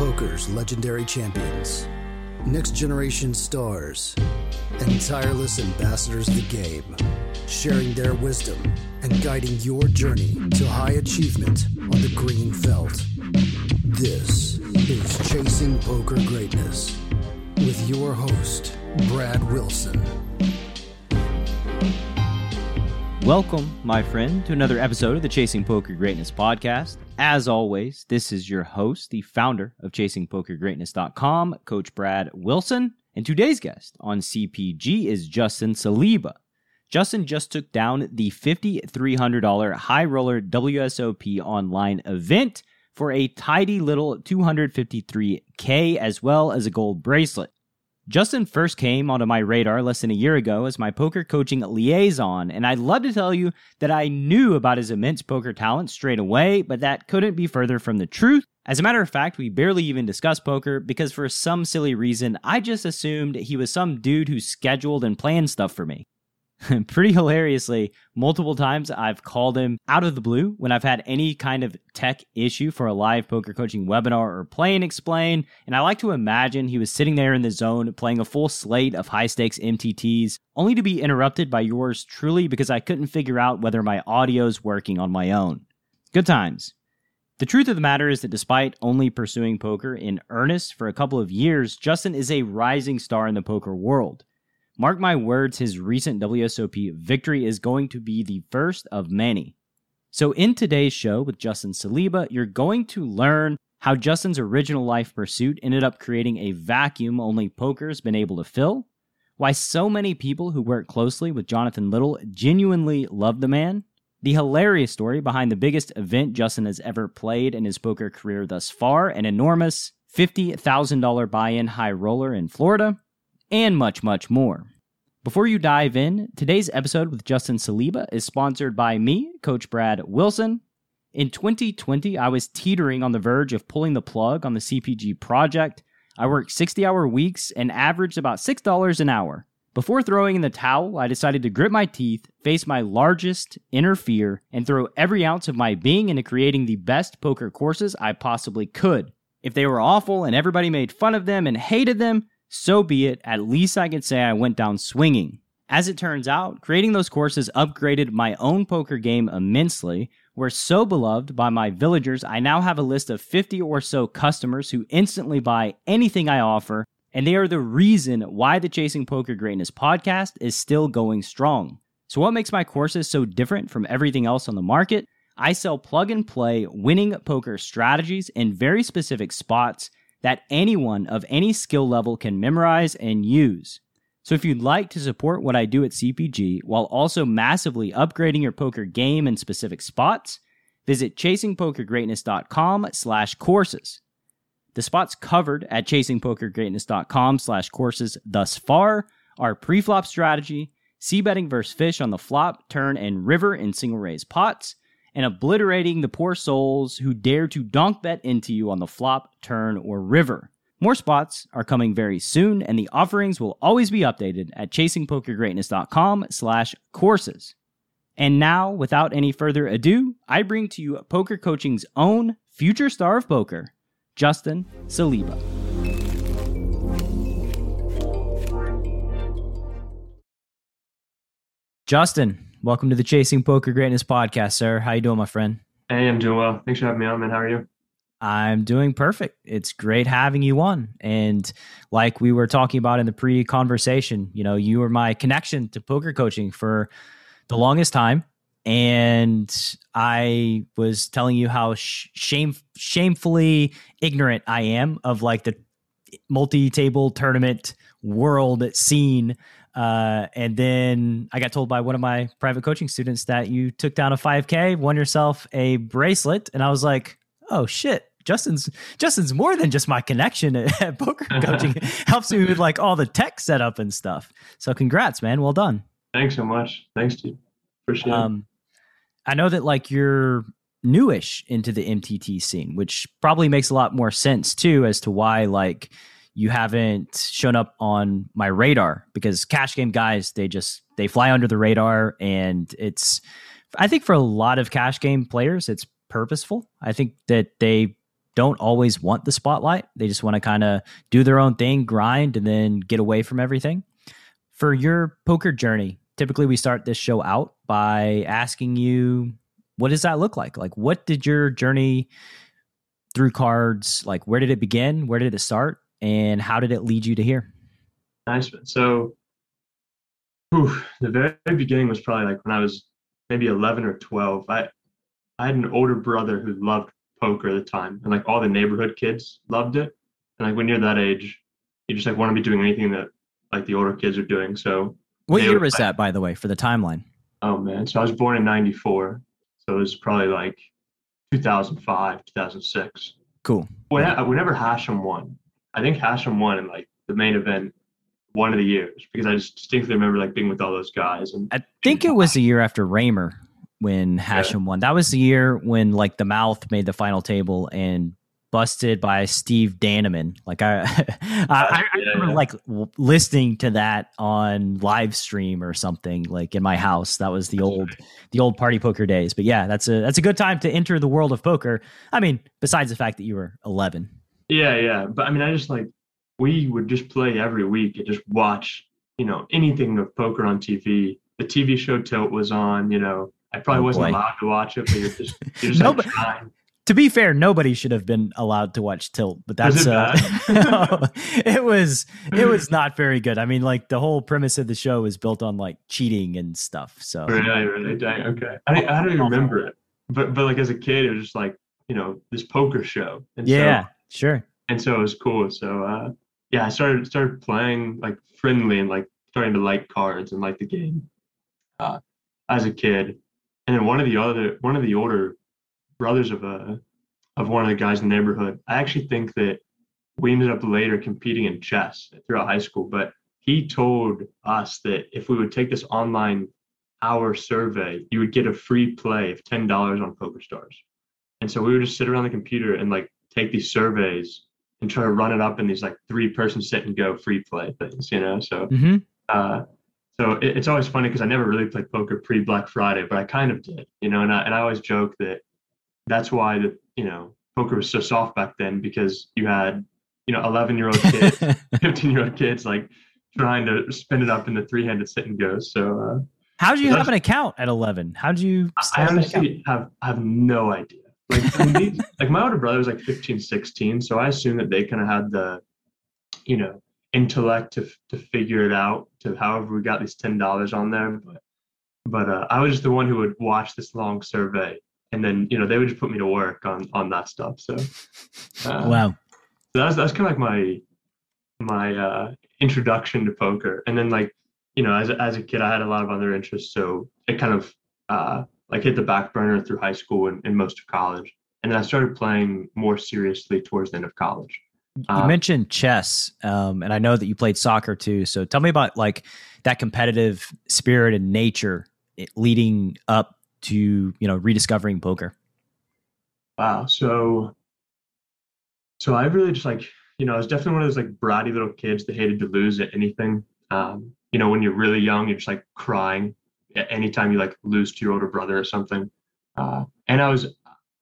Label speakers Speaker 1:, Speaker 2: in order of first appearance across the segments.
Speaker 1: poker's legendary champions, next generation stars, and tireless ambassadors of the game, sharing their wisdom and guiding your journey to high achievement on the green felt. This is Chasing Poker Greatness with your host, Brad Wilson.
Speaker 2: Welcome, my friend, to another episode of the Chasing Poker Greatness podcast. As always, this is your host, the founder of ChasingPokerGreatness.com, Coach Brad Wilson. And today's guest on CPG is Justin Saliba. Justin just took down the $5,300 High Roller WSOP online event for a tidy little 253K as well as a gold bracelet. Justin first came onto my radar less than a year ago as my poker coaching liaison, and I'd love to tell you that I knew about his immense poker talent straight away, but that couldn't be further from the truth. As a matter of fact, we barely even discussed poker because for some silly reason, I just assumed he was some dude who scheduled and planned stuff for me. pretty hilariously, multiple times I've called him out of the blue when I've had any kind of tech issue for a live poker coaching webinar or play and explain. And I like to imagine he was sitting there in the zone playing a full slate of high stakes MTTs, only to be interrupted by yours truly because I couldn't figure out whether my audio's working on my own. Good times. The truth of the matter is that despite only pursuing poker in earnest for a couple of years, Justin is a rising star in the poker world. Mark my words, his recent WSOP victory is going to be the first of many. So, in today's show with Justin Saliba, you're going to learn how Justin's original life pursuit ended up creating a vacuum only poker's been able to fill, why so many people who work closely with Jonathan Little genuinely love the man, the hilarious story behind the biggest event Justin has ever played in his poker career thus far, an enormous $50,000 buy in high roller in Florida, and much, much more. Before you dive in, today's episode with Justin Saliba is sponsored by me, Coach Brad Wilson. In 2020, I was teetering on the verge of pulling the plug on the CPG project. I worked 60 hour weeks and averaged about $6 an hour. Before throwing in the towel, I decided to grit my teeth, face my largest inner fear, and throw every ounce of my being into creating the best poker courses I possibly could. If they were awful and everybody made fun of them and hated them, so be it. At least I could say I went down swinging. As it turns out, creating those courses upgraded my own poker game immensely. We're so beloved by my villagers, I now have a list of 50 or so customers who instantly buy anything I offer, and they are the reason why the Chasing Poker Greatness podcast is still going strong. So, what makes my courses so different from everything else on the market? I sell plug and play winning poker strategies in very specific spots that anyone of any skill level can memorize and use. So if you'd like to support what I do at CPG while also massively upgrading your poker game in specific spots, visit chasingpokergreatness.com slash courses. The spots covered at chasingpokergreatness.com slash courses thus far are preflop strategy, c betting versus fish on the flop, turn, and river in single raise pots, and obliterating the poor souls who dare to donk bet into you on the flop, turn, or river. More spots are coming very soon, and the offerings will always be updated at chasingpokergreatness.com slash courses. And now, without any further ado, I bring to you poker coaching's own future star of poker, Justin Saliba. Justin, Welcome to the Chasing Poker Greatness podcast, sir. How you doing, my friend?
Speaker 3: Hey, I'm doing well. Thanks for having me on, man. How are you?
Speaker 2: I'm doing perfect. It's great having you on. And like we were talking about in the pre-conversation, you know, you were my connection to poker coaching for the longest time. And I was telling you how shame shamefully ignorant I am of like the multi-table tournament world scene uh, and then I got told by one of my private coaching students that you took down a 5K, won yourself a bracelet, and I was like, "Oh shit, Justin's Justin's more than just my connection at, at poker coaching. helps me with like all the tech setup and stuff. So congrats, man. Well done.
Speaker 3: Thanks so much. Thanks to you. Appreciate um,
Speaker 2: it. I know that like you're newish into the MTT scene, which probably makes a lot more sense too as to why like you haven't shown up on my radar because cash game guys they just they fly under the radar and it's i think for a lot of cash game players it's purposeful i think that they don't always want the spotlight. They just want to kind of do their own thing, grind, and then get away from everything. For your poker journey, typically we start this show out by asking you, what does that look like? Like, what did your journey through cards, like, where did it begin? Where did it start? And how did it lead you to here?
Speaker 3: Nice. So, whew, the very beginning was probably like when I was maybe 11 or 12. I, I had an older brother who loved poker at the time, and like all the neighborhood kids loved it. And like when you're that age, you just like want to be doing anything that like the older kids are doing. So,
Speaker 2: what year was that, by the way, for the timeline?
Speaker 3: Oh man, so I was born in '94, so it was probably like 2005, 2006.
Speaker 2: Cool.
Speaker 3: When, whenever Hachem won, I think Hachem won in like the main event one of the years because I just distinctly remember like being with all those guys. And
Speaker 2: I think it was the year after Raymer when Hachem yeah. won. That was the year when like the mouth made the final table and busted by Steve Dannenmann. Like I, I, I, remember yeah. like listening to that on live stream or something like in my house. That was the old, the old party poker days. But yeah, that's a that's a good time to enter the world of poker. I mean, besides the fact that you were 11.
Speaker 3: Yeah, yeah. But I mean, I just like we would just play every week and just watch, you know, anything of poker on TV. The TV show Tilt was on. You know, I probably oh, wasn't boy. allowed to watch it, but you're just you're just like trying
Speaker 2: to be fair, nobody should have been allowed to watch Tilt, but that's uh, it was it was not very good. I mean, like the whole premise of the show is built on like cheating and stuff. So
Speaker 3: really, really, dang, okay. I, I don't even remember it, but but like as a kid, it was just like you know this poker show.
Speaker 2: And yeah, so, sure.
Speaker 3: And so it was cool. So uh, yeah, I started started playing like friendly and like starting to like cards and like the game uh, as a kid. And then one of the other one of the older brothers of a uh, of one of the guys in the neighborhood. I actually think that we ended up later competing in chess throughout high school, but he told us that if we would take this online hour survey, you would get a free play of ten dollars on PokerStars. And so we would just sit around the computer and like take these surveys and try to run it up in these like three person sit and go free play things, you know. So mm-hmm. uh, so it, it's always funny because I never really played poker pre Black Friday, but I kind of did, you know. And I and I always joke that that's why the you know poker was so soft back then because you had you know 11 year old kids 15 year old kids like trying to spin it up in the three-handed sit and go so uh,
Speaker 2: how did you so have an account at 11 how did you
Speaker 3: i honestly have have no idea like these, like my older brother was like 15 16 so i assume that they kind of had the you know intellect to to figure it out to however we got these $10 on there but but uh, i was just the one who would watch this long survey and then you know they would just put me to work on on that stuff. So
Speaker 2: uh, wow, so
Speaker 3: that's that's kind of like my my uh, introduction to poker, and then like you know as as a kid I had a lot of other interests, so it kind of uh, like hit the back burner through high school and, and most of college, and then I started playing more seriously towards the end of college.
Speaker 2: You uh, mentioned chess, um, and I know that you played soccer too. So tell me about like that competitive spirit and nature eh, leading up to you know rediscovering poker?
Speaker 3: Wow. So so I really just like you know I was definitely one of those like bratty little kids that hated to lose at anything. Um, you know when you're really young, you're just like crying anytime you like lose to your older brother or something. Uh, and I was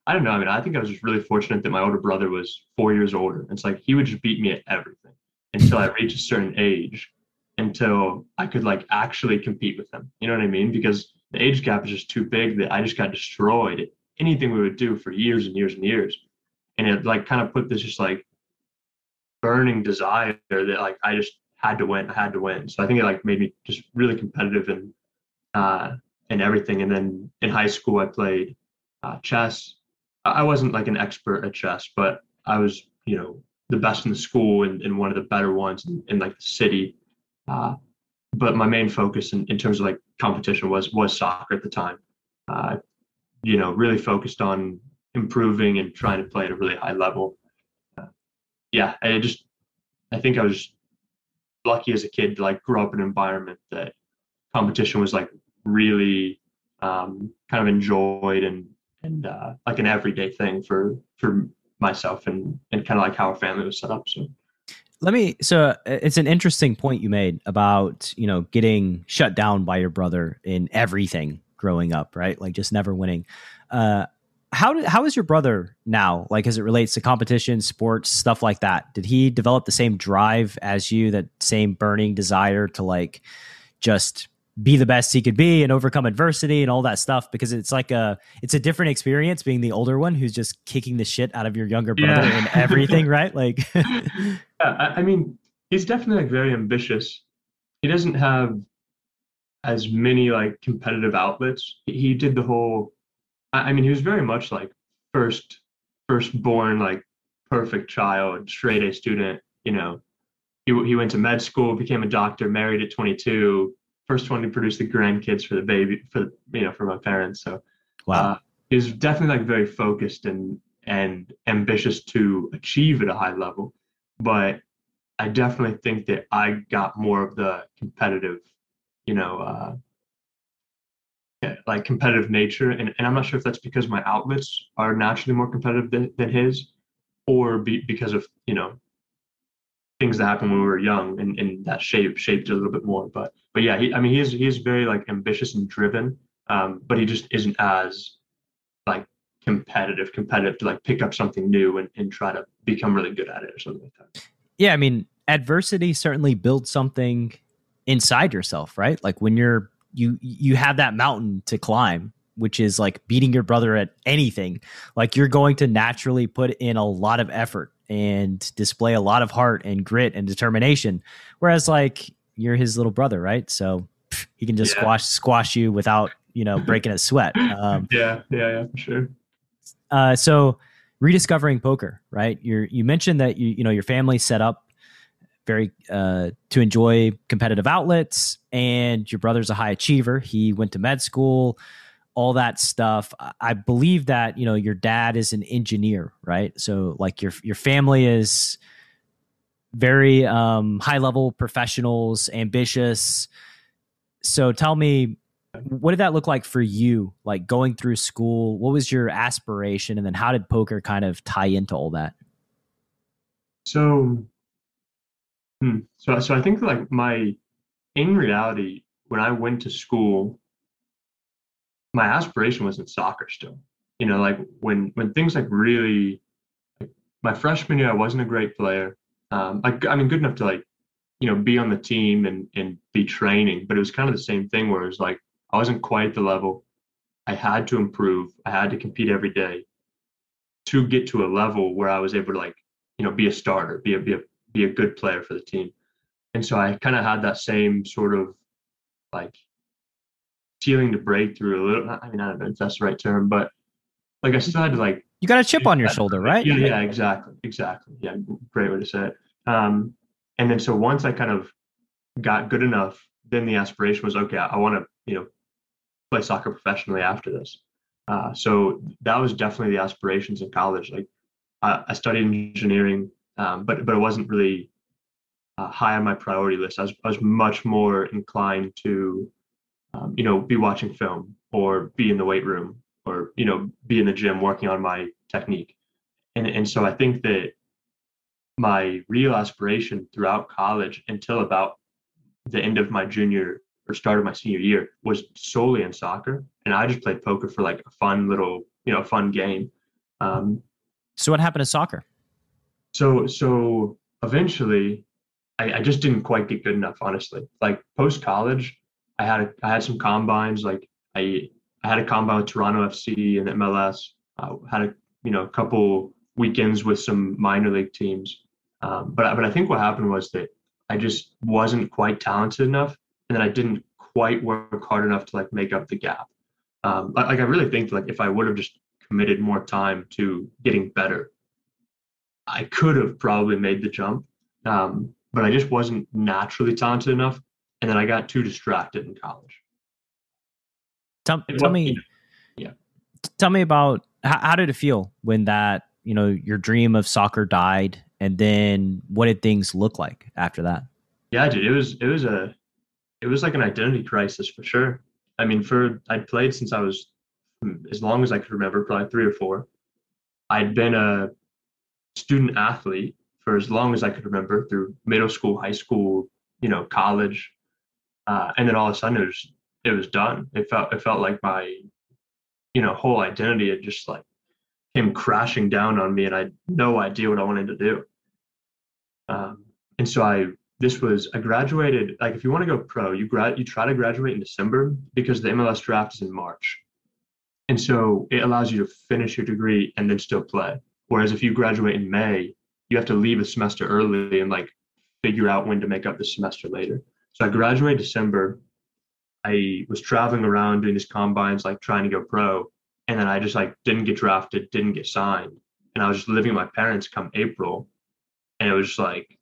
Speaker 3: I don't know. I mean, I think I was just really fortunate that my older brother was four years older. It's like he would just beat me at everything until I reached a certain age, until I could like actually compete with him. You know what I mean? Because the age gap is just too big that I just got destroyed at anything we would do for years and years and years. And it like kind of put this just like burning desire that like I just had to win, I had to win. So I think it like made me just really competitive and uh and everything. And then in high school I played uh, chess. I wasn't like an expert at chess, but I was, you know, the best in the school and, and one of the better ones in, in like the city. Uh, but my main focus in, in terms of like competition was was soccer at the time. Uh, you know, really focused on improving and trying to play at a really high level. Uh, yeah, I just I think I was lucky as a kid to like grow up in an environment that competition was like really um, kind of enjoyed and and uh, like an everyday thing for for myself and and kind of like how our family was set up. So
Speaker 2: let me so uh, it's an interesting point you made about you know getting shut down by your brother in everything growing up right like just never winning uh how did how is your brother now? Like as it relates to competition, sports, stuff like that. Did he develop the same drive as you? That same burning desire to like just be the best he could be and overcome adversity and all that stuff because it's like a it's a different experience being the older one who's just kicking the shit out of your younger brother yeah. and everything right like
Speaker 3: yeah I, mean he's definitely like very ambitious he doesn't have as many like competitive outlets he did the whole I mean, he was very much like first firstborn, like perfect child, straight A student. You know, he he went to med school, became a doctor, married at 22, first one to produce the grandkids for the baby for you know for my parents. So, wow, uh, he was definitely like very focused and and ambitious to achieve at a high level. But I definitely think that I got more of the competitive, you know, uh, like competitive nature and, and i'm not sure if that's because my outlets are naturally more competitive than, than his or be, because of you know things that happened when we were young and, and that shape shaped it a little bit more but but yeah he, i mean he's he's very like ambitious and driven um, but he just isn't as like competitive competitive to like pick up something new and, and try to become really good at it or something like that.
Speaker 2: Yeah i mean adversity certainly builds something inside yourself right? Like when you're you you have that mountain to climb which is like beating your brother at anything. Like you're going to naturally put in a lot of effort and display a lot of heart and grit and determination. Whereas like you're his little brother right? So pff, he can just yeah. squash squash you without you know breaking a sweat.
Speaker 3: Um, yeah yeah yeah for sure.
Speaker 2: uh, so rediscovering poker right? You you mentioned that you you know your family set up very uh, to enjoy competitive outlets, and your brother's a high achiever. He went to med school, all that stuff. I believe that you know your dad is an engineer, right? So like your your family is very um, high level professionals, ambitious. So tell me, what did that look like for you? Like going through school, what was your aspiration, and then how did poker kind of tie into all that?
Speaker 3: So Hmm. So, so I think like my, in reality, when I went to school, my aspiration was in soccer still. You know, like when when things like really, like my freshman year, I wasn't a great player. Um, I, I mean, good enough to like, you know, be on the team and and be training, but it was kind of the same thing where it was like I wasn't quite the level. I had to improve. I had to compete every day to get to a level where I was able to like, you know, be a starter, be a be a be a good player for the team. And so I kind of had that same sort of like feeling to break through a little. I mean, I don't know if that's the right term, but like I still had to like.
Speaker 2: You got a chip on your shoulder, right?
Speaker 3: Yeah, yeah, exactly, exactly. Yeah, great way to say it. Um, and then so once I kind of got good enough, then the aspiration was okay. I, want to you know play soccer professionally after this. Uh, so that was definitely the aspirations in college. Like I, I studied engineering um, but but it wasn't really uh, high on my priority list. I was, I was much more inclined to, um, you know, be watching film or be in the weight room or you know be in the gym working on my technique, and and so I think that my real aspiration throughout college until about the end of my junior or start of my senior year was solely in soccer, and I just played poker for like a fun little you know fun game. Um,
Speaker 2: so what happened to soccer?
Speaker 3: so so eventually I, I just didn't quite get good enough honestly like post college i had a, i had some combines like i i had a combine with toronto fc and mls uh, had a you know a couple weekends with some minor league teams. Um, but but i think what happened was that i just wasn't quite talented enough and then i didn't quite work hard enough to like make up the gap. Um, like i really think like if i would have just committed more time to getting better I could have probably made the jump, um, but I just wasn't naturally talented enough. And then I got too distracted in college.
Speaker 2: Tell, tell me, yeah. Tell me about how, how did it feel when that you know your dream of soccer died, and then what did things look like after that?
Speaker 3: Yeah, dude, it was it was a it was like an identity crisis for sure. I mean, for I'd played since I was hmm, as long as I could remember, probably three or four. I'd been a student athlete for as long as I could remember through middle school, high school, you know, college. Uh, and then all of a sudden it was, it was done. It felt, it felt like my, you know, whole identity had just like came crashing down on me, and I had no idea what I wanted to do. Um, and so I this was I graduated like if you want to go pro, you grad you try to graduate in December because the MLS draft is in March. And so it allows you to finish your degree and then still play. Whereas if you graduate in May, you have to leave a semester early and like figure out when to make up the semester later. So I graduated December. I was traveling around doing these combines, like trying to go pro. And then I just like didn't get drafted, didn't get signed. And I was just living with my parents come April. And it was just like,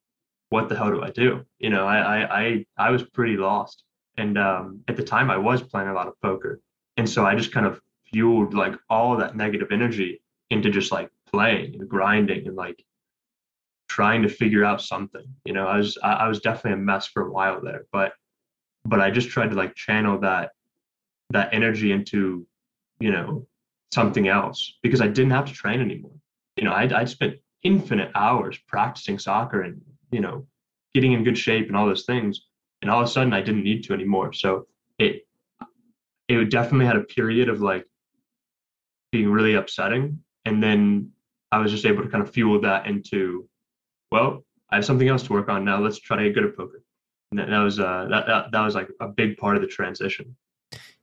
Speaker 3: what the hell do I do? You know, I I I, I was pretty lost. And um, at the time I was playing a lot of poker. And so I just kind of fueled like all that negative energy into just like playing and grinding and like trying to figure out something. You know, I was I, I was definitely a mess for a while there, but but I just tried to like channel that that energy into, you know, something else because I didn't have to train anymore. You know, I I spent infinite hours practicing soccer and you know getting in good shape and all those things, and all of a sudden I didn't need to anymore. So it it definitely had a period of like being really upsetting, and then I was just able to kind of fuel that into well, I have something else to work on now. Let's try to get good at poker. And that, that was uh, that, that that was like a big part of the transition.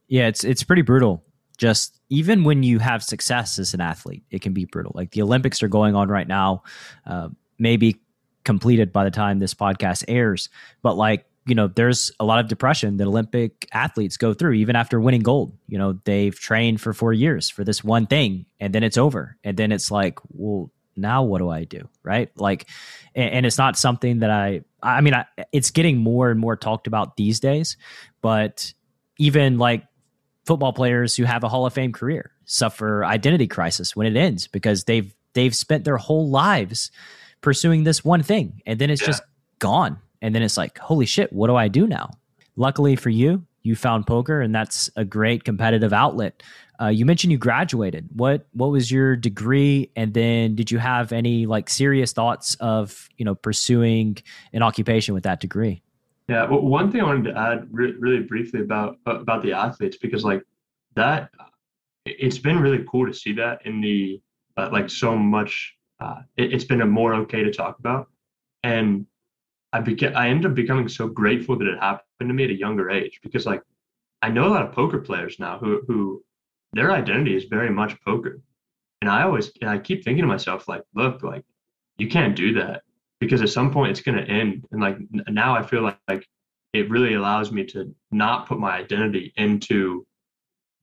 Speaker 2: Yeah, it's it's pretty brutal. Just even when you have success as an athlete, it can be brutal. Like the Olympics are going on right now, uh, maybe completed by the time this podcast airs. But like you know, there's a lot of depression that Olympic athletes go through even after winning gold. You know, they've trained for four years for this one thing, and then it's over, and then it's like, well, now what do I do? Right. Like, and, it's not something that I, I mean, I, it's getting more and more talked about these days, but even like football players who have a Hall of Fame career suffer identity crisis when it ends because they've, they've spent their whole lives pursuing this one thing and then it's yeah. just gone. And then it's like, holy shit, what do I do now? Luckily for you, you found poker and that's a great competitive outlet uh, you mentioned you graduated. What what was your degree, and then did you have any like serious thoughts of you know pursuing an occupation with that degree?
Speaker 3: Yeah, well, one thing I wanted to add re- really briefly about about the athletes because like that, it's been really cool to see that in the uh, like so much. Uh, it, has been a more okay to talk about, and I became I ended up becoming so grateful that it happened to me at a younger age because like I know a lot of poker players now who who their identity is very much poker. And I always, and I keep thinking to myself, like, look, like, you can't do that because at some point it's to end. And like now I feel like, like it really allows me to not put my identity into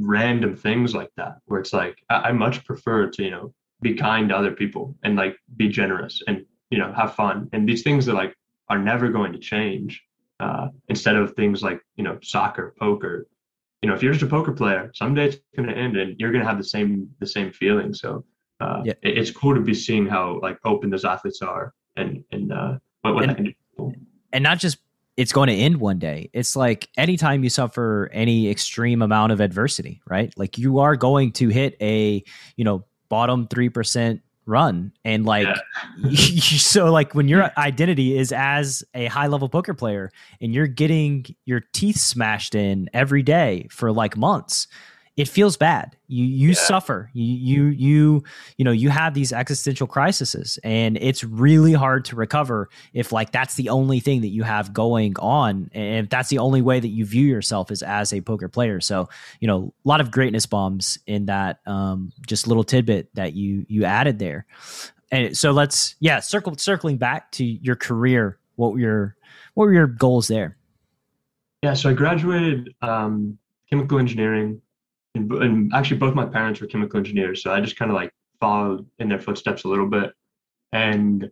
Speaker 3: random things like that, where it's like, I, I much prefer to, you know, be kind to other people and like be generous and, you know, have fun. And these things that like are never going to change uh, instead of things like, you know, soccer, poker, you know, if you're just a poker player, someday it's going to end, and you're going to have the same the same feeling. So uh, yeah. it, it's cool to be seeing how like open those athletes are, and and uh, what what
Speaker 2: and, and not just it's going to end one day. It's like anytime you suffer any extreme amount of adversity, right? Like you are going to hit a you know bottom three percent run and like yeah. so like when your identity is as a high level poker player and you're getting your teeth smashed in every day for like months it feels bad. You you yeah. suffer. You you you you know you have these existential crises, and it's really hard to recover if like that's the only thing that you have going on, and if that's the only way that you view yourself as as a poker player. So you know a lot of greatness bombs in that um, just little tidbit that you you added there. And so let's yeah circle circling back to your career. What were your what were your goals there?
Speaker 3: Yeah, so I graduated um, chemical engineering and, and actually both my parents were chemical engineers, so I just kind of like followed in their footsteps a little bit. And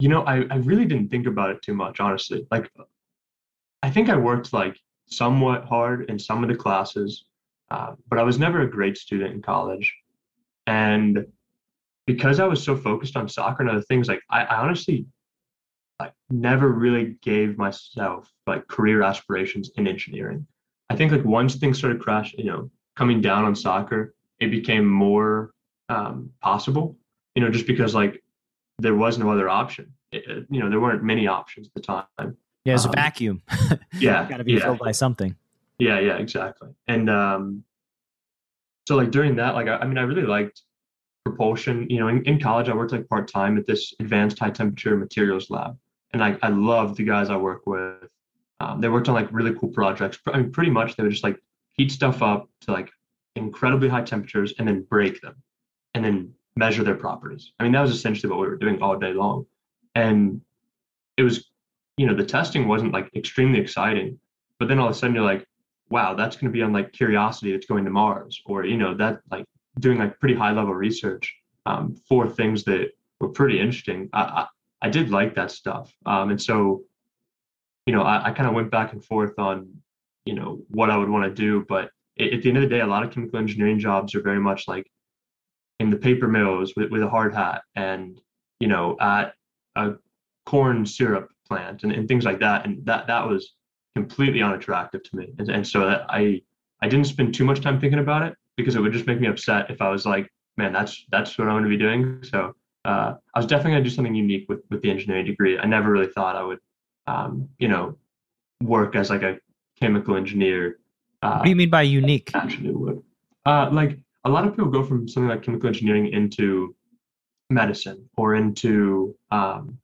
Speaker 3: you know, I, I really didn't think about it too much, honestly. Like I think I worked like somewhat hard in some of the classes, uh, but I was never a great student in college. And because I was so focused on soccer and other things, like I, I honestly like never really gave myself like career aspirations in engineering. I think like once things started crashing, you know, coming down on soccer, it became more um, possible, you know, just because like there was no other option. It, you know, there weren't many options at the time.
Speaker 2: Yeah, it's um, a vacuum.
Speaker 3: yeah,
Speaker 2: got to be yeah. filled by something.
Speaker 3: Yeah, yeah, exactly. And um, so like during that, like I, I mean, I really liked propulsion. You know, in, in college, I worked like part time at this advanced high temperature materials lab, and I I loved the guys I work with. Um, they worked on like really cool projects. I mean, pretty much they would just like heat stuff up to like incredibly high temperatures and then break them, and then measure their properties. I mean, that was essentially what we were doing all day long, and it was, you know, the testing wasn't like extremely exciting, but then all of a sudden you're like, wow, that's going to be on like Curiosity that's going to Mars, or you know, that like doing like pretty high level research um, for things that were pretty interesting. I, I, I did like that stuff, um, and so you know, I, I kind of went back and forth on you know what I would want to do, but at the end of the day, a lot of chemical engineering jobs are very much like in the paper mills with, with a hard hat and you know at a corn syrup plant and, and things like that and that that was completely unattractive to me. And, and so I I didn't spend too much time thinking about it because it would just make me upset if I was like, man, that's that's what I'm going to be doing. So uh, I was definitely going to do something unique with with the engineering degree. I never really thought I would, um, you know, work as like a chemical engineer.
Speaker 2: Uh, what do you mean by unique?
Speaker 3: Actually, would uh, like a lot of people go from something like chemical engineering into medicine or into um,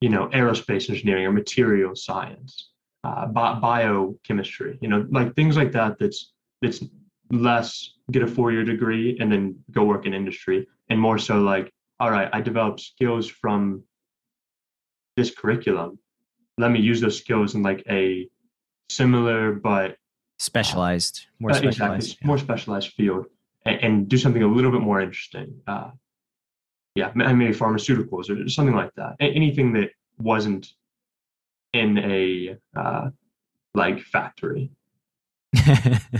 Speaker 3: you know aerospace engineering or material science uh, bi- biochemistry, you know, like things like that. That's that's less get a four year degree and then go work in industry, and more so like, all right, I developed skills from this curriculum. Let me use those skills in like a similar but
Speaker 2: specialized, more uh, specialized,
Speaker 3: exactly, yeah. more specialized field, and, and, do something a little bit more interesting. Uh, yeah, maybe pharmaceuticals or something like that. Anything that wasn't in a uh, like factory.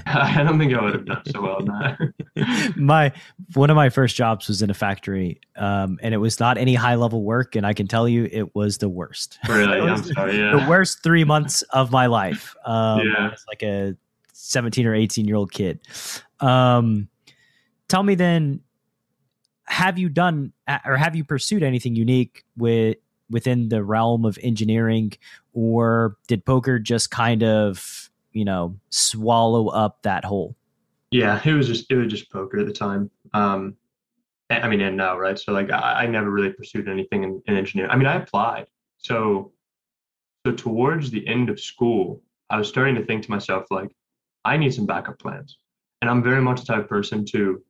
Speaker 3: I don't think I would have done so well in that.
Speaker 2: my one of my first jobs was in a factory, um, and it was not any high level work, and I can tell you it was the worst.
Speaker 3: Really, I'm sorry. Yeah.
Speaker 2: The worst three months of my life. Um, yeah, like a 17 or 18 year old kid. Um, tell me then, have you done or have you pursued anything unique with within the realm of engineering, or did poker just kind of you know swallow up that hole?
Speaker 3: Yeah, it was just it was just poker at the time. Um, I mean, and now, right? So like, I, I never really pursued anything in, in engineering. I mean, I applied. So, so towards the end of school, I was starting to think to myself like, I need some backup plans. And I'm very much the type of person to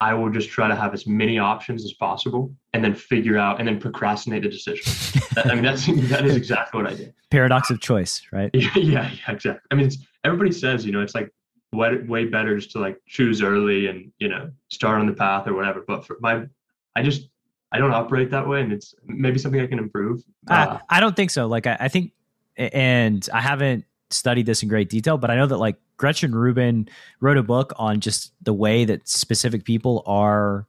Speaker 3: I will just try to have as many options as possible and then figure out and then procrastinate the decision. I mean, that's that is exactly what I did.
Speaker 2: Paradox of choice, right?
Speaker 3: Yeah, yeah, yeah exactly. I mean, everybody says, you know, it's like way, way better just to like choose early and, you know, start on the path or whatever. But for my, I just, I don't operate that way and it's maybe something I can improve.
Speaker 2: Uh, I, I don't think so. Like, I, I think, and I haven't studied this in great detail, but I know that like Gretchen Rubin wrote a book on just the way that specific people are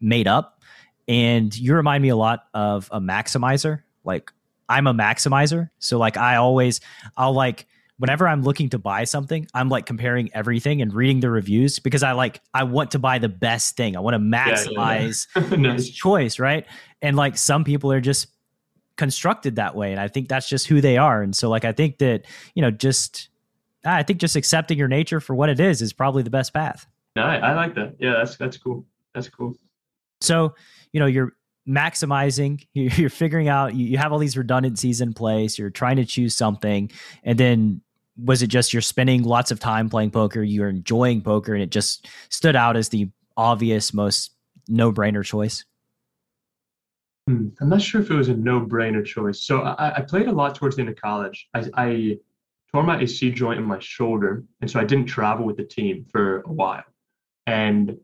Speaker 2: made up. And you remind me a lot of a maximizer. Like I'm a maximizer. So like I always I'll like whenever I'm looking to buy something, I'm like comparing everything and reading the reviews because I like I want to buy the best thing. I want to maximize yeah, yeah, yeah. this choice, right? And like some people are just constructed that way and I think that's just who they are. And so like I think that, you know, just ah, I think just accepting your nature for what it is is probably the best path.
Speaker 3: No, I, I like that. Yeah, that's that's cool. That's cool.
Speaker 2: So, you know, you're maximizing, you're figuring out, you have all these redundancies in place, you're trying to choose something, and then was it just you're spending lots of time playing poker, you're enjoying poker, and it just stood out as the obvious, most no brainer choice?
Speaker 3: Hmm, I'm not sure if it was a no brainer choice. So I, I, played a lot towards the end of college. I, I tore my AC joint in my shoulder, and so I didn't travel with the team for a while. And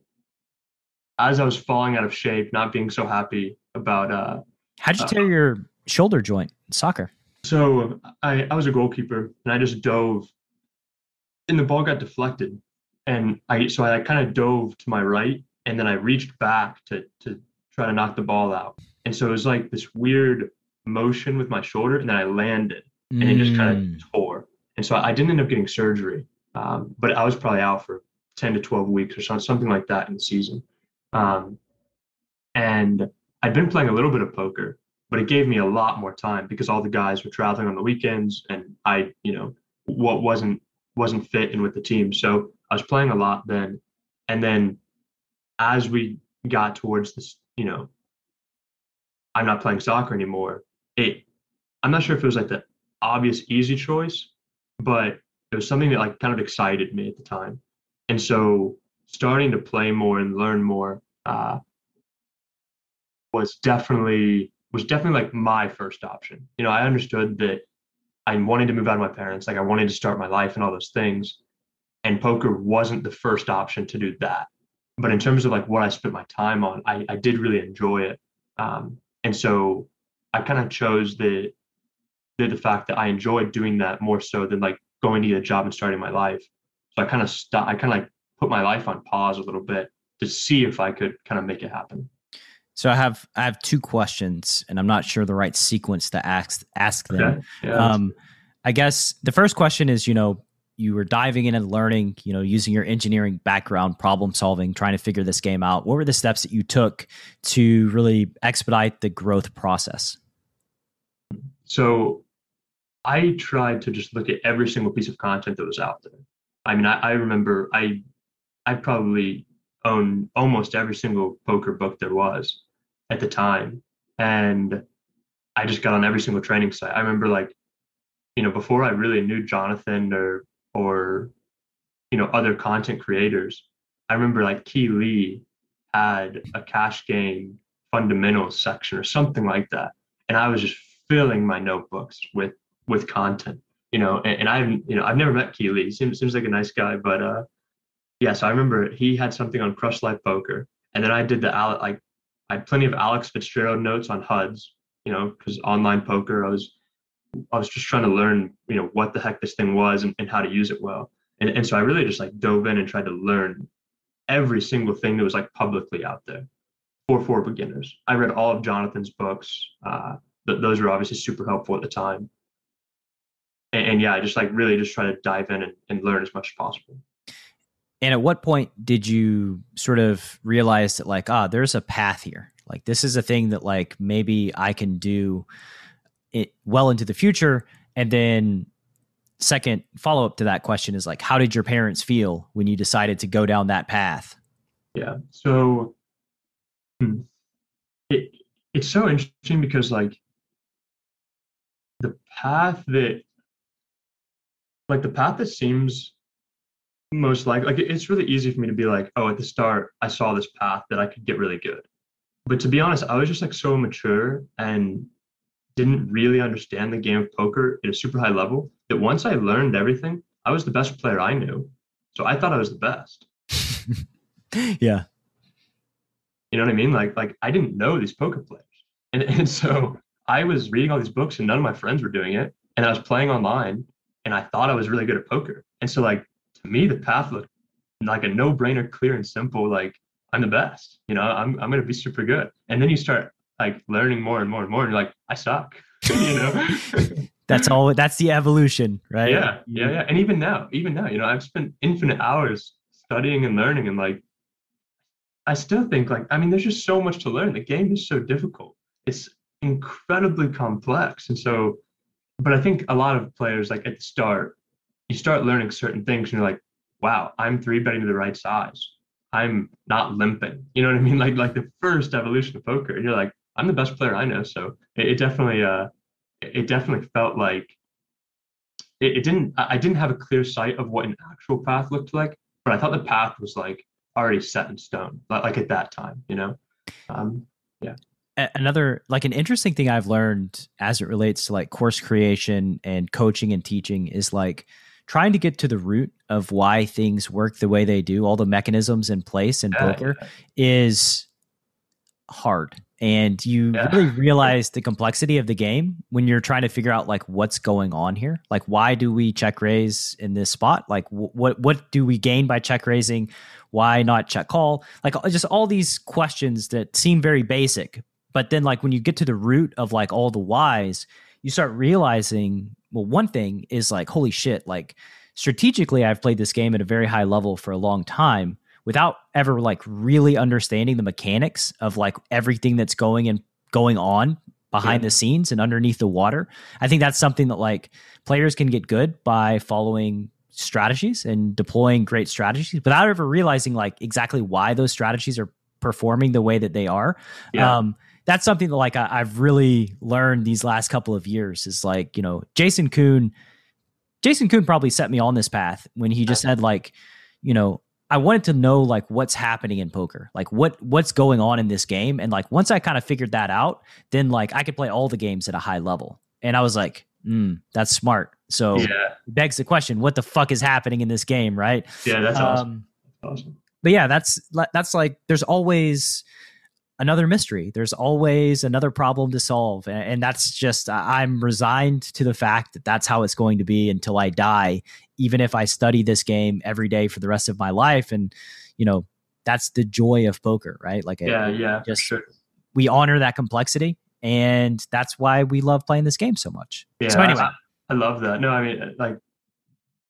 Speaker 3: as I was falling out of shape, not being so happy about uh
Speaker 2: how'd you uh, tear your shoulder joint in soccer?
Speaker 3: So I, I was a goalkeeper and I just dove and the ball got deflected. And I so I kind of dove to my right and then I reached back to to try to knock the ball out. And so it was like this weird motion with my shoulder and then I landed and mm. it just kind of mm. tore. And so I didn't end up getting surgery, um, but I was probably out for 10 to 12 weeks or something like that in the season. Um, and I'd been playing a little bit of poker, but it gave me a lot more time because all the guys were traveling on the weekends and I, you know, what wasn't wasn't fit in with the team. So I was playing a lot then. And then as we got towards this, you know, I'm not playing soccer anymore. It I'm not sure if it was like the obvious easy choice, but it was something that like kind of excited me at the time. And so starting to play more and learn more uh, was definitely was definitely like my first option. You know, I understood that I wanted to move out of my parents, like I wanted to start my life and all those things. And poker wasn't the first option to do that. But in terms of like what I spent my time on, I, I did really enjoy it. Um, and so I kind of chose the, the the fact that I enjoyed doing that more so than like going to get a job and starting my life. So I kind of stopped. I kind of like put my life on pause a little bit to see if I could kind of make it happen.
Speaker 2: So I have I have two questions, and I'm not sure the right sequence to ask ask them.
Speaker 3: Okay. Yeah.
Speaker 2: Um, I guess the first question is, you know, you were diving in and learning, you know, using your engineering background, problem solving, trying to figure this game out. What were the steps that you took to really expedite the growth process?
Speaker 3: So I tried to just look at every single piece of content that was out there. I mean, I, I remember I I probably own almost every single poker book there was at the time. And I just got on every single training site. I remember like, you know, before I really knew Jonathan or or you know other content creators, I remember like Ki Lee had a cash game fundamentals section or something like that. And I was just filling my notebooks with with content, you know, and, and I've you know, I've never met Ki Lee. Seems seems like a nice guy, but uh yeah, so I remember he had something on Crush Live Poker, and then I did the like I had plenty of Alex Fitzgerald notes on HUDs, you know, because online poker, I was I was just trying to learn, you know, what the heck this thing was and, and how to use it well. And and so I really just like dove in and tried to learn every single thing that was like publicly out there for for beginners. I read all of Jonathan's books. Uh, th- those were obviously super helpful at the time. And, and yeah, I just like really just try to dive in and, and learn as much as possible.
Speaker 2: And at what point did you sort of realize that like, ah, there's a path here. Like this is a thing that like maybe I can do it well into the future. And then second follow up to that question is like, how did your parents feel when you decided to go down that path?
Speaker 3: Yeah. So hmm, it it's so interesting because like the path that like the path that seems most likely like it's really easy for me to be like oh at the start i saw this path that i could get really good but to be honest i was just like so mature and didn't really understand the game of poker at a super high level that once i learned everything i was the best player i knew. So i thought i was the best.
Speaker 2: Yeah.
Speaker 3: You know what i mean? Like like i didn't know these poker players. And, and so i was reading all these books and none of my friends were doing it. And i was playing online and i thought i was really good at poker. And so like to me, the path looked like a no-brainer, clear and simple. Like I'm the best, you know, I'm I'm gonna be super good. And then you start like learning more and more and more, and you're like, I suck, you know.
Speaker 2: that's all. That's the evolution, right?
Speaker 3: Yeah, yeah, yeah. And even now, even now, you know, I've spent infinite hours studying and learning, and like, I still think like, I mean, there's just so much to learn. The game is so difficult. It's incredibly complex, and so. But I think a lot of players, like at the start, you start learning certain things and you're like, wow, I'm three betting to the right size. I'm not limping. You know what I mean? Like like the first evolution of poker. And you're like, I'm the best player I know. So it, it definitely uh it definitely felt like it, it didn't I didn't have a clear sight of what an actual path looked like, but I thought the path was like already set in stone, like at that time, you know? Um yeah
Speaker 2: another like an interesting thing i've learned as it relates to like course creation and coaching and teaching is like trying to get to the root of why things work the way they do, all the mechanisms in place in yeah, poker yeah. is hard. And you yeah. really realize the complexity of the game when you're trying to figure out like what's going on here. Like why do we check raise in this spot? Like what what do we gain by check raising? Why not check call? Like uh, just all these questions that seem very basic, but then like when you get to the root of like all the whys, you start realizing well, one thing is like, holy shit, like strategically, I've played this game at a very high level for a long time without ever like really understanding the mechanics of like everything that's going and going on behind yeah. the scenes and underneath the water. I think that's something that like players can get good by following strategies and deploying great strategies without ever realizing like exactly why those strategies are performing the way that they are. Yeah. Um, that's something that like I, have really learned these last couple of years is like, you know, Jason Kuhn, Jason Kuhn probably set me on this path when he just said like, you know, I wanted to know like what's happening in poker, like what what's going on in this game, and like once I kind of figured that out, then like I could play all the games at a high level, and I was like, mm, that's smart. So yeah. begs the question, what the fuck is happening in this game, right?
Speaker 3: Yeah, that's um, awesome. awesome.
Speaker 2: But yeah, that's that's like there's always another mystery. There's always another problem to solve. And, and, that's just, I'm resigned to the fact that that's how it's going to be until I die, even if I study this game every day for the rest of my life. And, you know, that's the joy of poker, right? Like,
Speaker 3: yeah, it, yeah, just sure.
Speaker 2: we honor that complexity. And that's why we love playing this game so much. Yeah. So anyway, I,
Speaker 3: I love that. No, I mean, uh, like,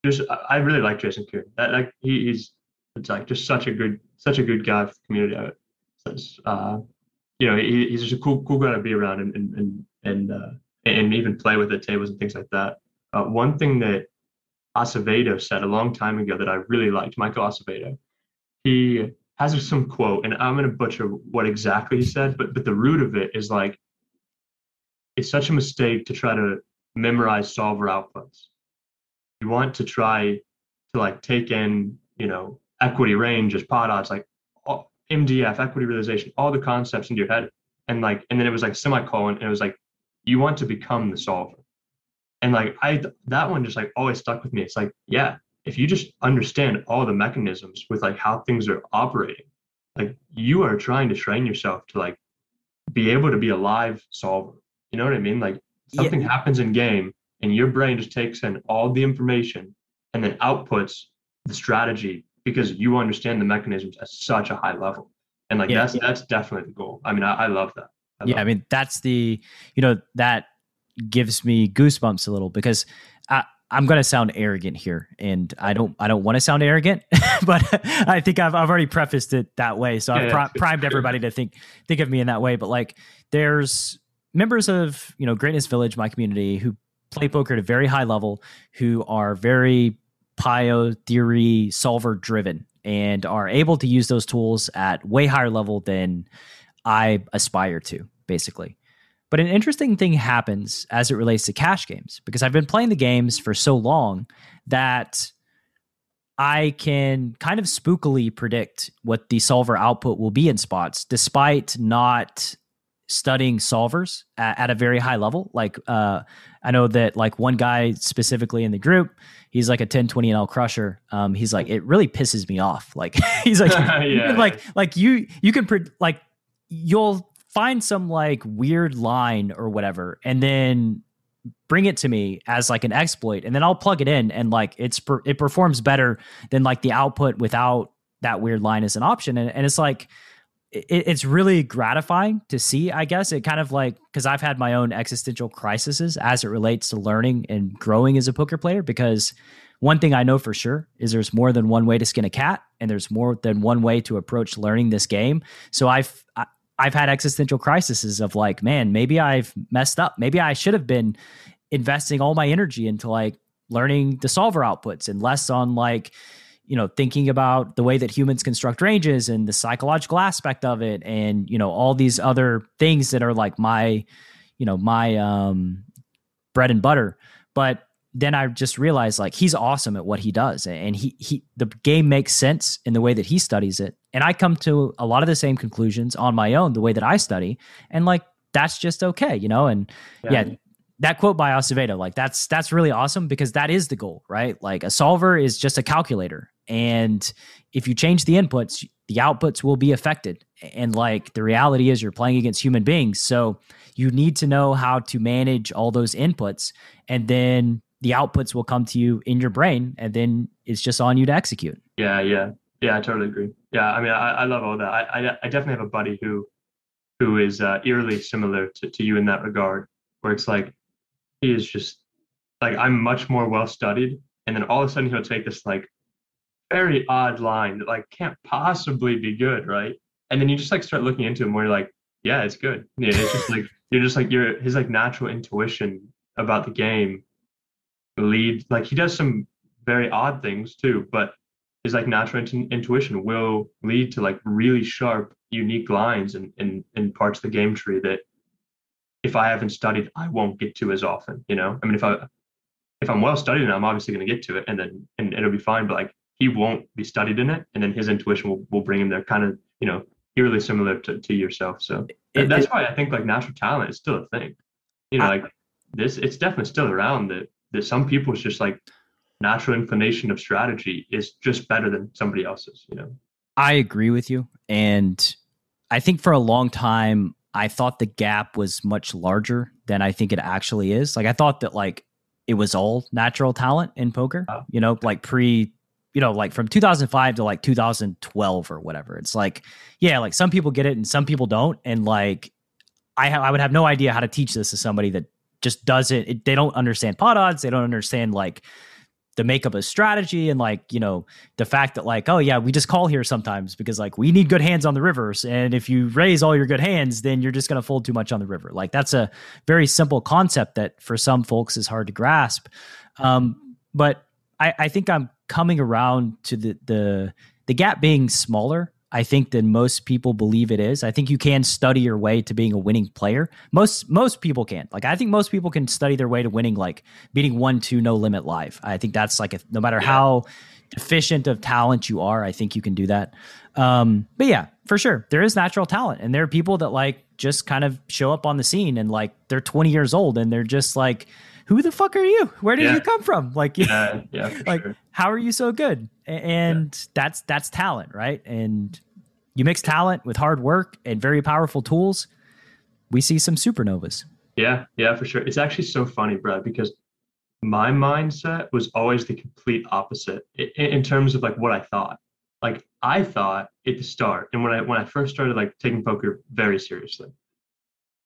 Speaker 3: just I really like Jason Koon. That like he, he's it's like just such a good such a good guy for the community uh, you know, he, he's just a cool, cool guy to be around and and and and, uh, and even play with at tables and things like that. Uh, one thing that Acevedo said a long time ago that I really liked, Michael Acevedo, he has some quote, and I'm going to butcher what exactly he said, but but the root of it is like, it's such a mistake to try to memorize solver outputs. You want to try to like take in, you know, equity range as pot odds, like MDF, equity realization, all the concepts into your head. And like, and then it was like semicolon, and it was like, you want to become the solver. And like I that one just like always stuck with me. It's like, yeah, if you just understand all the mechanisms with like how things are operating, like you are trying to train yourself to like be able to be a live solver. You know what I mean? Like something yeah. happens in game and your brain just takes in all the information and then outputs the strategy because you understand the mechanisms at such a high level. And like yeah, that's yeah. that's definitely the goal. I mean, I, I love that. I
Speaker 2: yeah,
Speaker 3: love
Speaker 2: I mean that's the you know that gives me goosebumps a little because I, I'm going to sound arrogant here, and I don't I don't want to sound arrogant, but I think I've I've already prefaced it that way, so I've yeah, primed everybody to think think of me in that way. But like, there's members of you know Greatness Village, my community, who play poker at a very high level, who are very Pio theory solver driven and are able to use those tools at way higher level than I aspire to, basically. But an interesting thing happens as it relates to cash games because I've been playing the games for so long that I can kind of spookily predict what the solver output will be in spots, despite not studying solvers at, at, a very high level. Like uh, I know that like one guy specifically in the group, he's like a 10 20 NL crusher. Um, he's like, it really pisses me off. Like he's like, yeah. like, like you, you can pre- like, you'll find some like weird line or whatever, and then bring it to me as like an exploit, and then I'll plug it in, and like it's per- it performs better than like the output without that weird line as an option, and, and it's like it, it's really gratifying to see. I guess it kind of like because I've had my own existential crises as it relates to learning and growing as a poker player. Because one thing I know for sure is there's more than one way to skin a cat, and there's more than one way to approach learning this game. So I've I, I've had existential crises of like, man, maybe I've messed up. Maybe I should have been investing all my energy into like learning the solver outputs and less on like you know thinking about the way that humans construct ranges and the psychological aspect of it and you know all these other things that are like my you know my um bread and butter. But then i just realized like he's awesome at what he does. And he he the game makes sense in the way that he studies it. And i come to a lot of the same conclusions on my own the way that i study. And like that's just okay you know? And yeah, yeah that quote by Acevedo, like that's that's really awesome because that is the goal, right? Like a solver is just a calculator, and if you change the inputs, the outputs will be affected. And like the reality is, you're playing against human beings, so you need to know how to manage all those inputs, and then the outputs will come to you in your brain, and then it's just on you to execute.
Speaker 3: Yeah, yeah, yeah. I totally agree. Yeah, I mean, I, I love all that. I, I, I definitely have a buddy who who is uh, eerily similar to, to you in that regard, where it's like he is just like I'm much more well studied, and then all of a sudden he'll take this like very odd line that like can't possibly be good, right? And then you just like start looking into it more. You're like, yeah, it's good. Yeah, it's just like you're just like your his like natural intuition about the game lead like he does some very odd things too, but his like natural int- intuition will lead to like really sharp, unique lines in, in in parts of the game tree that if I haven't studied, I won't get to as often. You know, I mean, if I if I'm well studied, I'm obviously going to get to it, and then and it'll be fine. But like he won't be studied in it, and then his intuition will, will bring him there. Kind of, you know, eerily similar to, to yourself. So it, that's it, why I think like natural talent is still a thing. You know, I, like this, it's definitely still around. That that some people's just like natural inclination of strategy is just better than somebody else's. You know,
Speaker 2: I agree with you, and I think for a long time I thought the gap was much larger than I think it actually is. Like I thought that like it was all natural talent in poker, you know, like pre, you know, like from 2005 to like 2012 or whatever. It's like, yeah, like some people get it and some people don't. And like, I, ha- I would have no idea how to teach this to somebody that just doesn't, it, they don't understand pot odds. They don't understand like, the makeup of strategy and like you know the fact that like oh yeah we just call here sometimes because like we need good hands on the rivers and if you raise all your good hands then you're just going to fold too much on the river like that's a very simple concept that for some folks is hard to grasp um, but I, I think i'm coming around to the the the gap being smaller I think than most people believe it is. I think you can study your way to being a winning player. Most most people can. Like I think most people can study their way to winning, like beating one two no limit live. I think that's like a, no matter yeah. how deficient of talent you are, I think you can do that. Um, but yeah, for sure, there is natural talent, and there are people that like just kind of show up on the scene and like they're 20 years old and they're just like who the fuck are you? Where did yeah. you come from? Like,
Speaker 3: yeah, yeah
Speaker 2: like
Speaker 3: sure.
Speaker 2: how are you so good? And yeah. that's that's talent, right? And you mix talent with hard work and very powerful tools, we see some supernovas.
Speaker 3: Yeah, yeah, for sure. It's actually so funny, Brad, because my mindset was always the complete opposite in, in terms of like what I thought. Like I thought at the start, and when I when I first started like taking poker very seriously,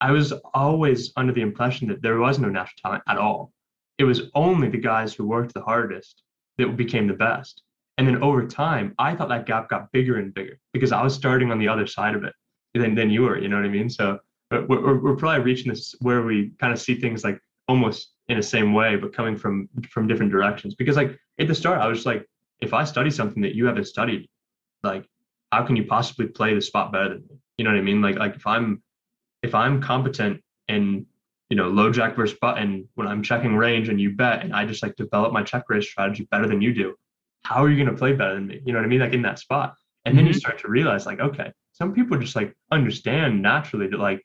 Speaker 3: I was always under the impression that there was no natural talent at all. It was only the guys who worked the hardest that became the best. And then over time, I thought that gap got bigger and bigger because I was starting on the other side of it than, than you were, you know what I mean? So we're, we're, we're probably reaching this where we kind of see things like almost in the same way, but coming from from different directions. Because like at the start, I was like, if I study something that you haven't studied, like how can you possibly play the spot better than me? You know what I mean? Like like if I'm if I'm competent in you know low jack versus button when I'm checking range and you bet, and I just like develop my check raise strategy better than you do, how are you going to play better than me? You know what I mean? Like in that spot. And then mm-hmm. you start to realize, like, okay, some people just like understand naturally that like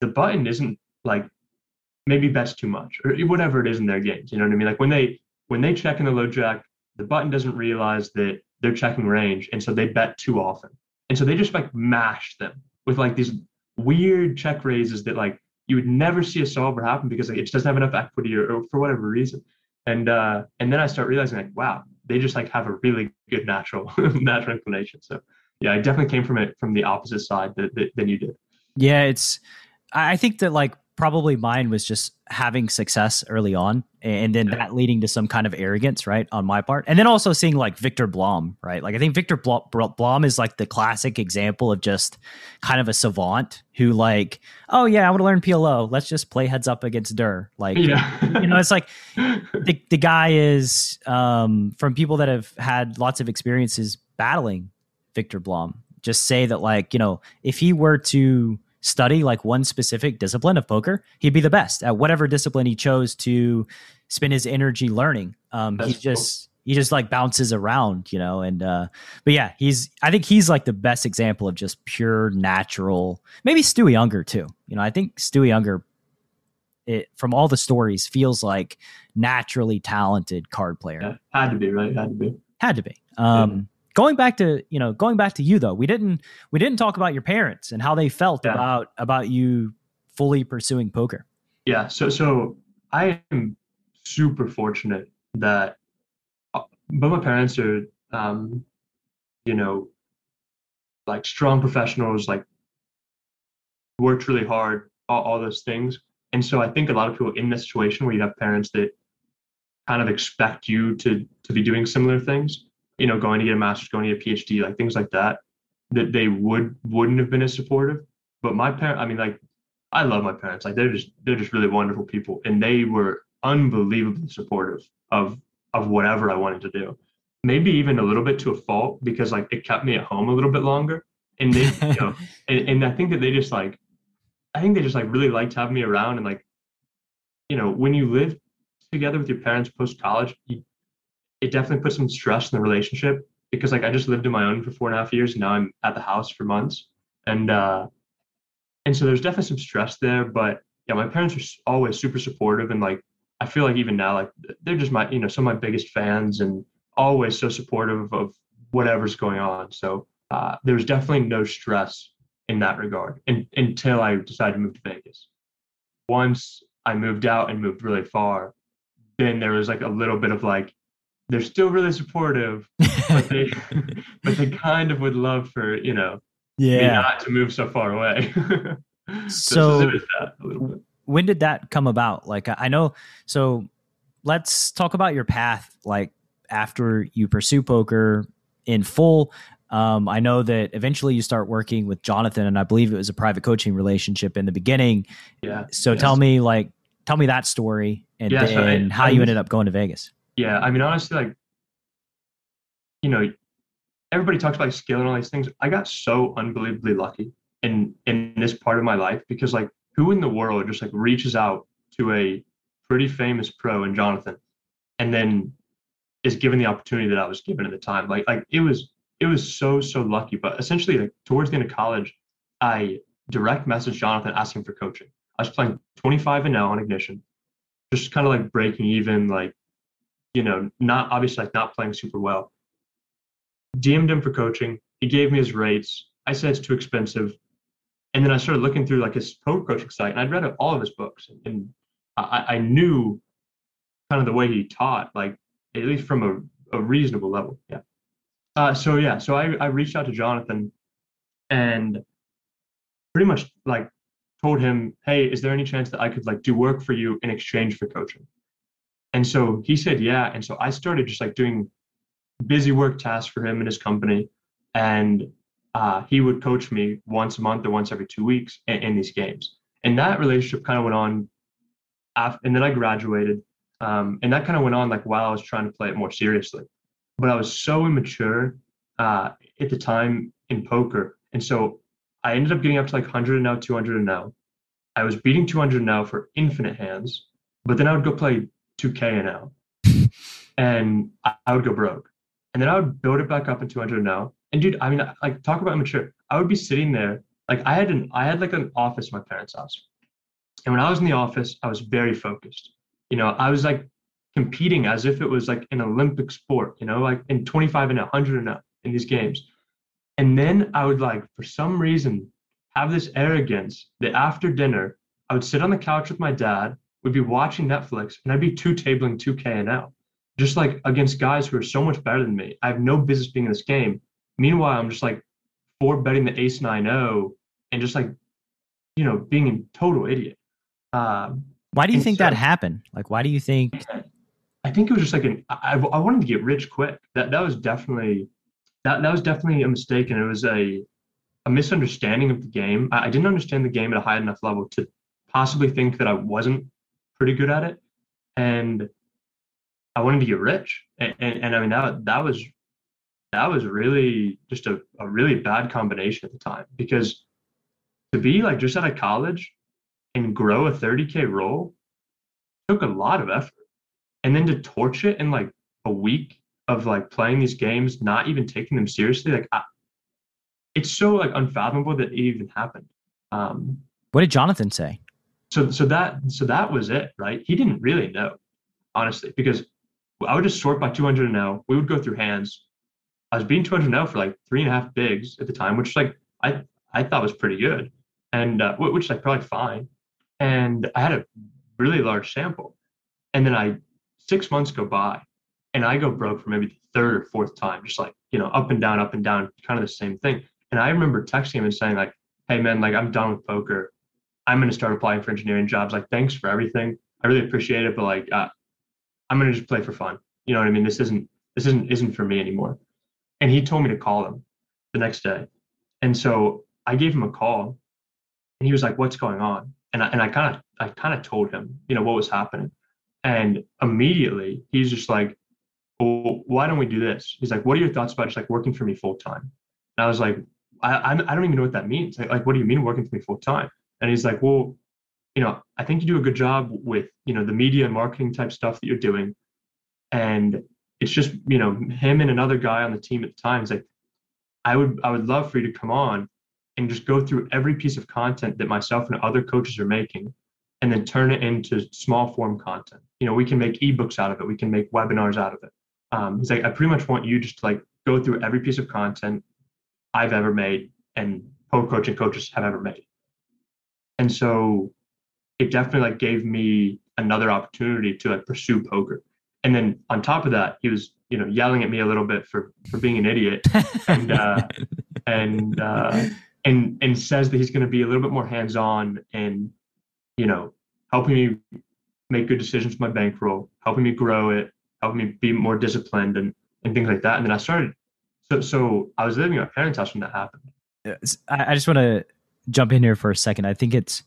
Speaker 3: the button isn't like maybe bets too much or whatever it is in their games. You know what I mean? Like when they when they check in the low jack, the button doesn't realize that they're checking range, and so they bet too often. And so they just like mash them with like these weird check raises that like you would never see a solver happen because like, it just doesn't have enough equity or, or for whatever reason. And uh, and then I start realizing like, wow, they just like have a really good natural natural inclination. So yeah, I definitely came from it from the opposite side that, that, than you did.
Speaker 2: Yeah, it's I think that like probably mine was just having success early on and then that leading to some kind of arrogance right on my part. And then also seeing like Viktor Blom right? Like i think Viktor Blom is like the classic example of just kind of a savant who like oh yeah i want to learn plo let's just play heads up against durrrr like yeah. you know it's like the, the guy is um, from people that have had lots of experiences battling Viktor Blom. Just say that like you know if he were to study like one specific discipline of poker, he'd be the best at whatever discipline he chose to spend his energy learning. Um, he just cool. he just like bounces around, you know. And uh, but yeah, he's I think he's like the best example of just pure natural. Maybe Stuey Ungar too. You know, I think Stuey Ungar. It, from all the stories, feels like naturally talented card player.
Speaker 3: Yeah, had to be right. Had to be.
Speaker 2: Had to be. Um, yeah going back to you know going back to you though we didn't we didn't talk about your parents and how they felt yeah. about about you fully pursuing poker.
Speaker 3: Yeah. So so i am super fortunate that uh, both my parents are um you know like strong professionals like worked really hard all, all those things. And so i think a lot of people in this situation where you have parents that kind of expect you to to be doing similar things you know, going to get a master's, going to get a PhD, like things like that, that they would wouldn't have been as supportive. But my parents, I mean, like, I love my parents. Like, they're just they're just really wonderful people, and they were unbelievably supportive of of whatever I wanted to do. Maybe even a little bit to a fault because like it kept me at home a little bit longer. And they, you know, and, and I think that they just like, I think they just like really liked having me around and like, you know, when you live together with your parents post college, it definitely puts some stress in the relationship because like I just lived on my own for four and a half years. And now I'm at the house for months, and uh, and so there's definitely some stress there. But yeah, my parents are always super supportive, and like I feel like even now, like they're just my you know some of my biggest fans, and always so supportive of whatever's going on. So uh, there's definitely no stress in that regard in, until I decided to move to Vegas. Once I moved out and moved really far, then there was like a little bit of like they're still really supportive, but they but they kind of would love for you know
Speaker 2: yeah
Speaker 3: not to move so far away.
Speaker 2: so, so when did that come about? Like I know, so let's talk about your path. Like after you pursue poker in full. Um, I know that eventually you start working with Jonathan, and I believe it was a private coaching relationship in the beginning.
Speaker 3: Yeah.
Speaker 2: So
Speaker 3: yes.
Speaker 2: tell me, like, tell me that story, and yeah, then so I, how I, you ended up going to Vegas.
Speaker 3: Yeah, I mean, honestly, like, you know, everybody talks about skill and all these things. I got so unbelievably lucky in in this part of my life because, like, who in the world just like reaches out to a pretty famous pro in Jonathan, and then is given the opportunity that I was given at the time. Like, like it was it was so so lucky. But essentially, like towards the end of college, I direct messaged Jonathan asking for coaching. I was playing 25 and now on Ignition, just kind of like breaking even, like you know, not obviously like not playing super well. DM'd him for coaching. He gave me his rates. I said it's too expensive. And then I started looking through like his pro coaching site and I'd read all of his books and I, I knew kind of the way he taught, like at least from a, a reasonable level. Yeah. Uh, so yeah, so I, I reached out to Jonathan and pretty much like told him, hey, is there any chance that I could like do work for you in exchange for coaching? And so he said, yeah. And so I started just like doing busy work tasks for him and his company. And uh, he would coach me once a month or once every two weeks in, in these games. And that relationship kind of went on. After, and then I graduated. Um, and that kind of went on like while I was trying to play it more seriously. But I was so immature uh, at the time in poker. And so I ended up getting up to like 100 and now 200 and now. I was beating 200 now for infinite hands, but then I would go play 2K and now, and I, I would go broke. And then I would build it back up in 200 now. And dude, I mean, like talk about immature. I would be sitting there, like I had an, I had like an office in my parents' house. And when I was in the office, I was very focused. You know, I was like competing as if it was like an Olympic sport, you know, like in 25 and 100 and up in these games. And then I would like, for some reason, have this arrogance that after dinner, I would sit on the couch with my dad, would be watching Netflix, and I'd be two tabling 2K and out, just like against guys who are so much better than me. I have no business being in this game. Meanwhile, I'm just like four betting the ace 9 0 and just like, you know, being a total idiot. Um,
Speaker 2: why do you think so, that happened? Like, why do you think?
Speaker 3: I think it was just like an. I, I wanted to get rich quick. That that was definitely that that was definitely a mistake, and it was a a misunderstanding of the game. I, I didn't understand the game at a high enough level to possibly think that I wasn't pretty good at it, and I wanted to get rich. And, and, and I mean that that was that was really just a, a really bad combination at the time. Because to be like just out of college and grow a 30k role took a lot of effort. And then to torch it in like a week of like playing these games not even taking them seriously like I, it's so like unfathomable that it even happened. Um
Speaker 2: what did jonathan say
Speaker 3: so so that so that was it right he didn't really know honestly because i would just sort by 200 now we would go through hands i was being 200 now for like three and a half bigs at the time which like i i thought was pretty good and uh, which like probably fine and I had a really large sample. And then I six months go by and I go broke for maybe the third or fourth time, just like, you know, up and down, up and down, kind of the same thing. And I remember texting him and saying, like, hey man, like I'm done with poker. I'm gonna start applying for engineering jobs. Like, thanks for everything. I really appreciate it, but like uh, I'm gonna just play for fun. You know what I mean? This isn't this isn't isn't for me anymore. And he told me to call him the next day. And so I gave him a call and he was like, What's going on? and I, and I kind of I kind of told him, you know, what was happening, and immediately he's just like, well, why don't we do this? He's like, what are your thoughts about just like working for me full time? And I was like, I, I don't even know what that means. Like, like, what do you mean working for me full time? And he's like, well, you know, I think you do a good job with, you know, the media and marketing type stuff that you're doing. And it's just, you know, him and another guy on the team at the time. He's like, I would, I would love for you to come on and just go through every piece of content that myself and other coaches are making and then turn it into small form content. You know, we can make ebooks out of it. We can make webinars out of it. Um, he's like, I pretty much want you just to like go through every piece of content I've ever made and poker coaching coaches have ever made. And so it definitely like gave me another opportunity to like pursue poker. And then on top of that, he was, you know, yelling at me a little bit for for being an idiot. and uh and uh and and says that he's going to be a little bit more hands-on and you know helping me make good decisions with my bankroll helping me grow it helping me be more disciplined and and things like that and then i started so so i was living at my parents house when that happened
Speaker 2: i just want to jump in here for a second i think it's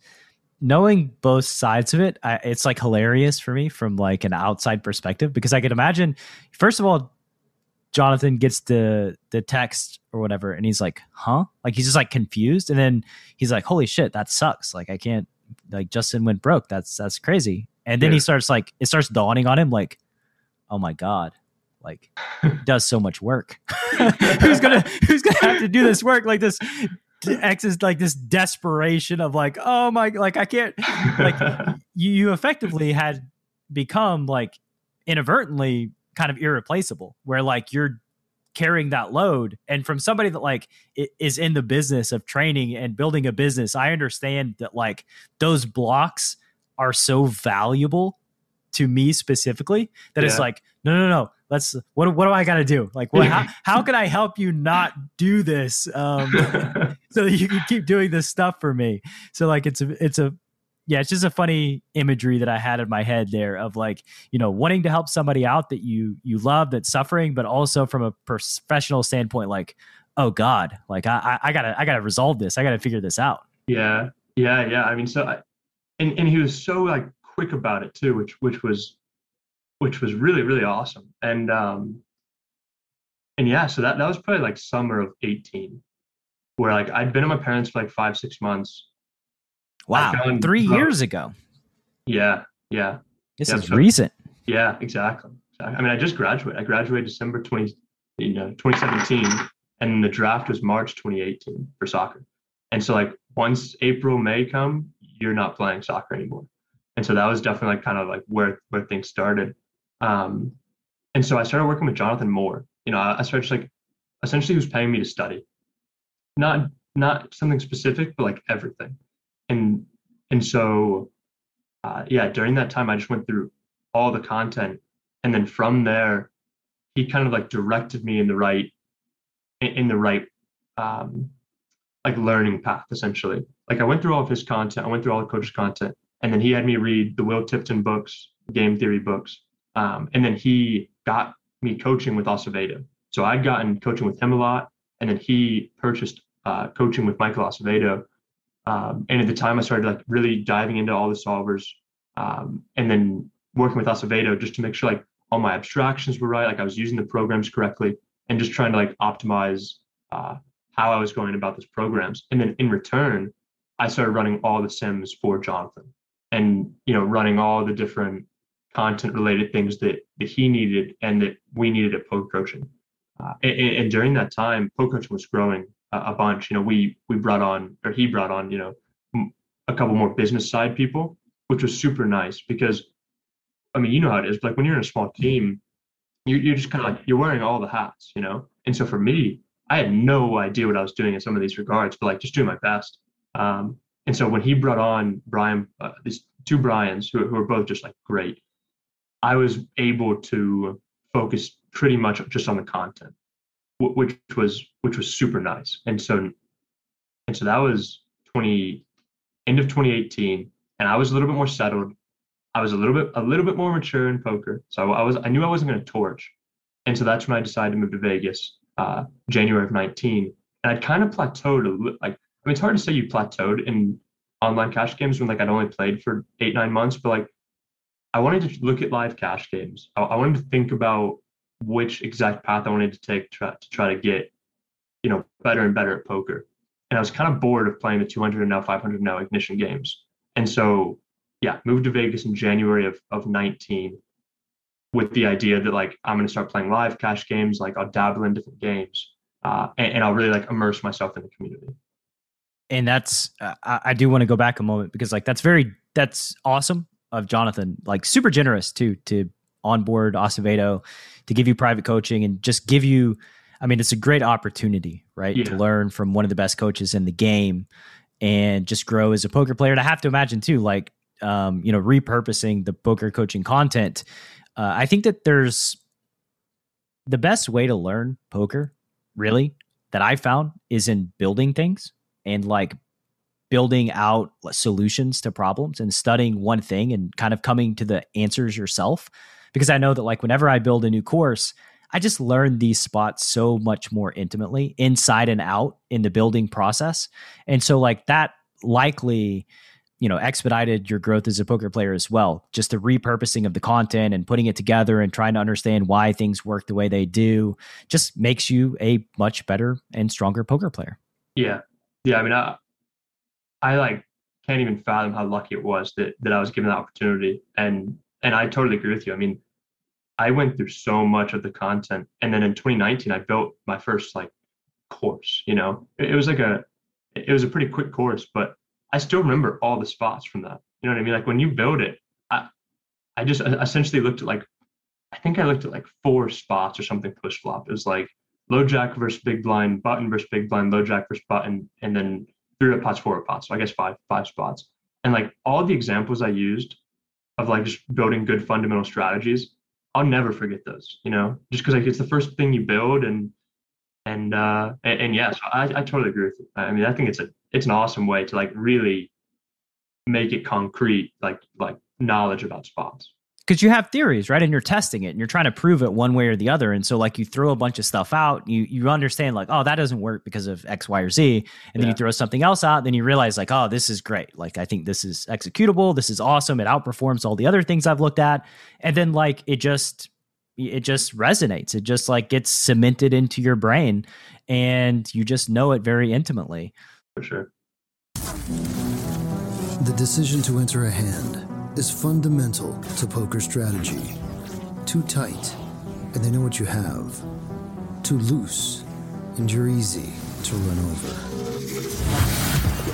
Speaker 2: knowing both sides of it I, it's like hilarious for me from like an outside perspective because i could imagine first of all Jonathan gets the the text or whatever, and he's like, "Huh?" Like he's just like confused, and then he's like, "Holy shit, that sucks!" Like I can't. Like Justin went broke. That's that's crazy. And then yeah. he starts like it starts dawning on him, like, "Oh my god." Like does so much work. who's gonna who's gonna have to do this work? Like this X is like this desperation of like, oh my, like I can't, like you, you effectively had become like inadvertently kind of irreplaceable where like you're carrying that load and from somebody that like is in the business of training and building a business i understand that like those blocks are so valuable to me specifically that yeah. it's like no no no let's what, what do i got to do like what, how, how can i help you not do this um, so you can keep doing this stuff for me so like it's a it's a yeah, it's just a funny imagery that I had in my head there of like, you know, wanting to help somebody out that you you love that's suffering, but also from a professional standpoint, like, oh God, like I I gotta I gotta resolve this. I gotta figure this out.
Speaker 3: Yeah, yeah, yeah. I mean, so I, and and he was so like quick about it too, which which was which was really really awesome. And um and yeah, so that that was probably like summer of eighteen, where like I'd been at my parents for like five six months
Speaker 2: Wow, found, three uh, years ago.
Speaker 3: Yeah, yeah.
Speaker 2: This
Speaker 3: yeah,
Speaker 2: is so, recent.
Speaker 3: Yeah, exactly. I mean, I just graduated. I graduated December twenty, you know, twenty seventeen, and the draft was March twenty eighteen for soccer. And so, like, once April May come, you're not playing soccer anymore. And so that was definitely like kind of like where where things started. Um, and so I started working with Jonathan Moore. You know, I started like essentially he was paying me to study, not not something specific, but like everything. And and so uh, yeah during that time i just went through all the content. And then from there he kind of like directed me in the right in the right um like learning path essentially. Like i went through all of his content i went through all the coach's content and then he had me read the will tipton books game theory books um, and then he got me coaching with acevedo so i'd gotten coaching with him a lot and then he purchased uh, coaching with michael acevedo um, and at the time, I started like really diving into all the solvers, um, and then working with Acevedo just to make sure like all my abstractions were right, like I was using the programs correctly, and just trying to like optimize uh, how I was going about those programs. And then in return, I started running all the sims for Jonathan, and you know, running all the different content related things that that he needed and that we needed at poker coaching. Uh, and, and, during that time, poker coaching was growing a bunch. You know, we we brought on or he brought on you know a couple more business side people, which was super nice because I mean you know how it is. Like when you're in a small team, you you're just kind of like you're wearing all the hats, you know. And so for me, I had no idea what I was doing in some of these regards, but like just doing my best. Um, and so when he brought on Brian, uh, these two Brians who, who are both just like great, I was able to focus pretty much just on the content which was which was super nice. And so and so that was 20 end of 2018 and I was a little bit more settled. I was a little bit a little bit more mature in poker. So I was I knew I wasn't going to torch. And so that's when I decided to move to Vegas, uh, January of 19. And I'd kind of plateaued a like I mean it's hard to say you plateaued in online cash games when like I'd only played for eight, nine months, but like I wanted to look at live cash games. I, I wanted to think about which exact path I wanted to take to try, to try to get, you know, better and better at poker. And I was kind of bored of playing the 200 and now 500 now ignition games. And so, yeah, moved to Vegas in January of, of 19 with the idea that like I'm going to start playing live cash games, like I'll dabble in different games, uh, and, and I'll really like immerse myself in the community.
Speaker 2: And that's uh, I do want to go back a moment because like that's very that's awesome of Jonathan, like super generous too to onboard Acevedo to give you private coaching and just give you. I mean, it's a great opportunity, right, yeah. to learn from one of the best coaches in the game and just grow as a poker player. And I have to imagine too, like um, you know, repurposing the poker coaching content uh, I think that there's the best way to learn poker, really, that I found is in building things and like building out solutions to problems and studying one thing and kind of coming to the answers yourself. Because I know that, like, whenever I build a new course, I just learn these spots so much more intimately inside and out in the building process. And so, like, that likely you know expedited your growth as a poker player as well just the repurposing of the content and putting it together and trying to understand why things work the way they do just makes you a much better and stronger poker player
Speaker 3: yeah yeah i mean i i like can't even fathom how lucky it was that that i was given the opportunity and and i totally agree with you i mean i went through so much of the content and then in 2019 i built my first like course you know it, it was like a it was a pretty quick course but I still remember all the spots from that. You know what I mean? Like when you build it, I I just essentially looked at like I think I looked at like four spots or something push flop. It was like low jack versus big blind, button versus big blind, low jack versus button, and then three up pots, four up pots. So I guess five five spots. And like all the examples I used of like just building good fundamental strategies, I'll never forget those. You know, just because like it's the first thing you build and and uh and, and yeah, so I, I totally agree with you. I mean, I think it's a it's an awesome way to like really make it concrete, like like knowledge about spots.
Speaker 2: Because you have theories, right? And you're testing it and you're trying to prove it one way or the other. And so like you throw a bunch of stuff out, you you understand like, oh, that doesn't work because of X, Y, or Z. And yeah. then you throw something else out, then you realize like, oh, this is great. Like I think this is executable. This is awesome. It outperforms all the other things I've looked at. And then like it just it just resonates. It just like gets cemented into your brain and you just know it very intimately.
Speaker 3: For sure.
Speaker 1: The decision to enter a hand is fundamental to poker strategy. Too tight, and they know what you have. Too loose, and you're easy to run over.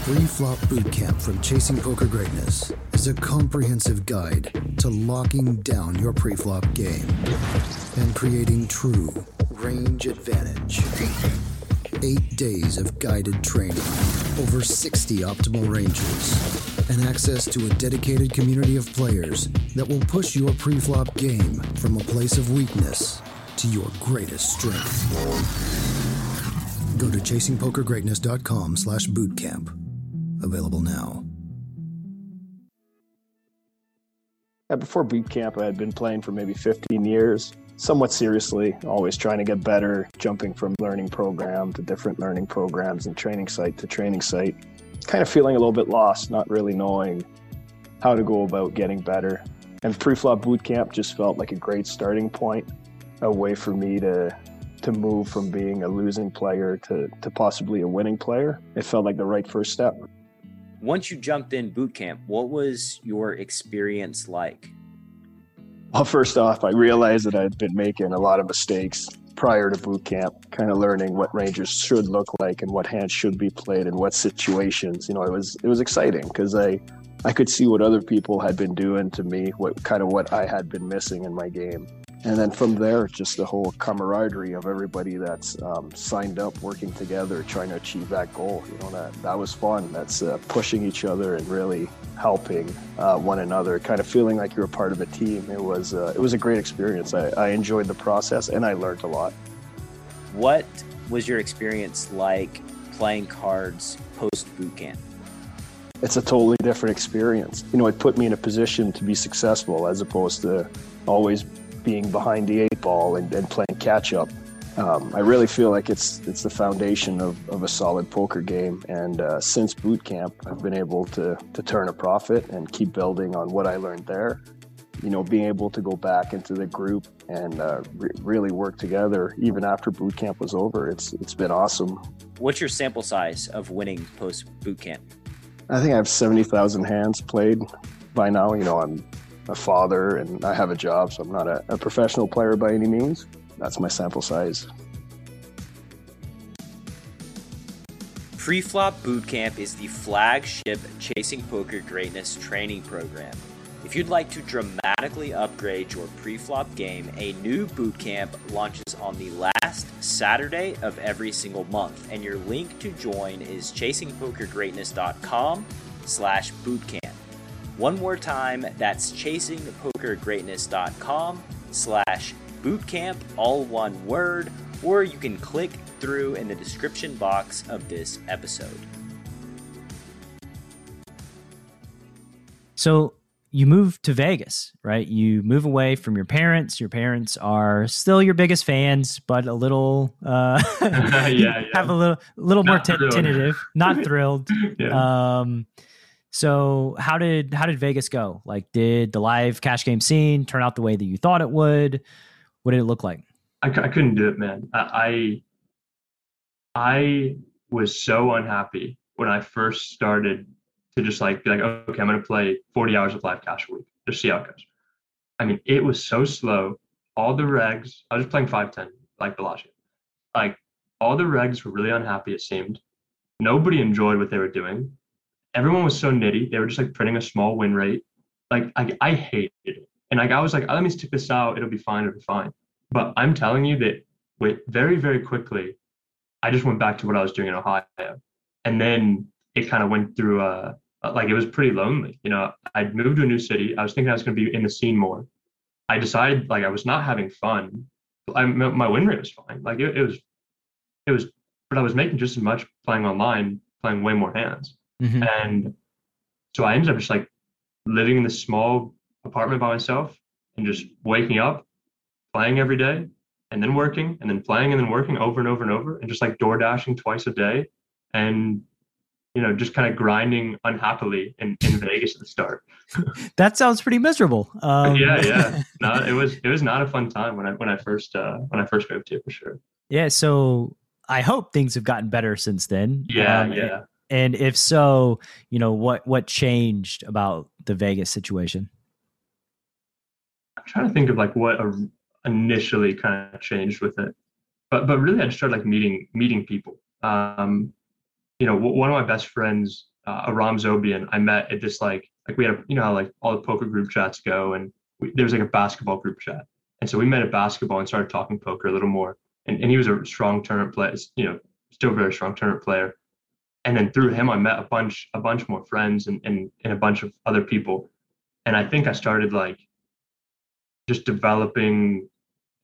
Speaker 1: Pre-Flop Bootcamp from Chasing Poker Greatness is a comprehensive guide to locking down your pre-flop game and creating true range advantage. Eight days of guided training, over 60 optimal ranges, and access to a dedicated community of players that will push your pre-flop game from a place of weakness to your greatest strength. Go to chasingpokergreatness.com slash bootcamp Available now.
Speaker 4: before boot camp, I had been playing for maybe 15 years, somewhat seriously, always trying to get better, jumping from learning program to different learning programs and training site to training site. Kind of feeling a little bit lost, not really knowing how to go about getting better. And pre-flop boot camp just felt like a great starting point, a way for me to to move from being a losing player to, to possibly a winning player. It felt like the right first step
Speaker 2: once you jumped in boot camp, what was your experience like?
Speaker 4: Well, first off, I realized that I'd been making a lot of mistakes prior to boot camp, kind of learning what Rangers should look like and what hands should be played in what situations. You know, it was it was exciting because I I could see what other people had been doing to me, what kind of what I had been missing in my game and then from there, just the whole camaraderie of everybody that's um, signed up, working together, trying to achieve that goal. You know, that that was fun. That's uh, pushing each other and really helping uh, one another, kind of feeling like you're a part of a team. It was uh, it was a great experience. I, I enjoyed the process and I learned a lot.
Speaker 2: What was your experience like playing cards post boot camp?
Speaker 4: It's a totally different experience. You know, it put me in a position to be successful as opposed to always being behind the eight ball and, and playing catch up. Um, I really feel like it's it's the foundation of, of a solid poker game. And uh, since boot camp, I've been able to to turn a profit and keep building on what I learned there. you know, being able to go back into the group and uh, re- really work together even after boot camp was over, it's it's been awesome.
Speaker 2: What's your sample size of winning post boot camp?
Speaker 4: I think I have seventy thousand hands played by now. You know, I'm a father and I have a job, so I'm not a, a professional player by any means. That's my sample size.
Speaker 2: Preflop Bootcamp is the flagship Chasing Poker Greatness training program. If you'd like to dramatically upgrade your preflop game, a new bootcamp launches on the last Saturday of every single month, and your link to join is chasingpokergreatness.com slash bootcamp. One more time, that's chasingpokergreatness.com slash bootcamp, all one word, or you can click through in the description box of this episode. So you move to Vegas, right? You move away from your parents. Your parents are still your biggest fans, but a little uh
Speaker 3: yeah, yeah.
Speaker 2: have a little little more
Speaker 3: Not
Speaker 2: t- tentative, not thrilled.
Speaker 3: yeah.
Speaker 2: Um so how did how did Vegas go? Like did the live cash game scene turn out the way that you thought it would? What did it look like?
Speaker 3: I, I couldn't do it, man. I, I was so unhappy when I first started to just like be like, okay, I'm gonna play 40 hours of live cash a week, just see how it goes. I mean, it was so slow. All the regs, I was just playing 510 like Bellagio. Like all the regs were really unhappy, it seemed. Nobody enjoyed what they were doing. Everyone was so nitty. They were just like printing a small win rate. Like I, I hated it. And like I was like, oh, let me stick this out. It'll be fine. It'll be fine. But I'm telling you that with very, very quickly, I just went back to what I was doing in Ohio. And then it kind of went through a, like it was pretty lonely. You know, I'd moved to a new city. I was thinking I was gonna be in the scene more. I decided like I was not having fun. I my win rate was fine. Like it, it was it was but I was making just as much playing online, playing way more hands.
Speaker 2: Mhm.
Speaker 3: And so I ended up just like living in this small apartment by myself and just waking up, playing every day, and then working, and then playing, and then working over and over and over, and just like door dashing twice a day, and you know, just kind of grinding unhappily in, in Vegas at the start.
Speaker 2: That sounds pretty miserable. Um,
Speaker 3: yeah, yeah. No, it was it was not a fun time when I when I first uh when I first moved here for sure.
Speaker 2: Yeah, so I hope things have gotten better since then.
Speaker 3: Yeah,
Speaker 2: Um,
Speaker 3: yeah.
Speaker 2: And if so, you know what what changed about the Vegas situation?
Speaker 3: I'm trying to think of like what initially kind of changed with it, but but really I just started like meeting meeting people. Um, you know, one of my best friends, uh, Aram Zobian, I met at this like like we had a, you know how like all the poker group chats go, and we, there was like a basketball group chat, and so we met at basketball and started talking poker a little more. And and he was a strong tournament player, you know, still very strong tournament player. And then through him, I met a bunch a bunch more friends and and, and a bunch of other people, and I think I started like just developing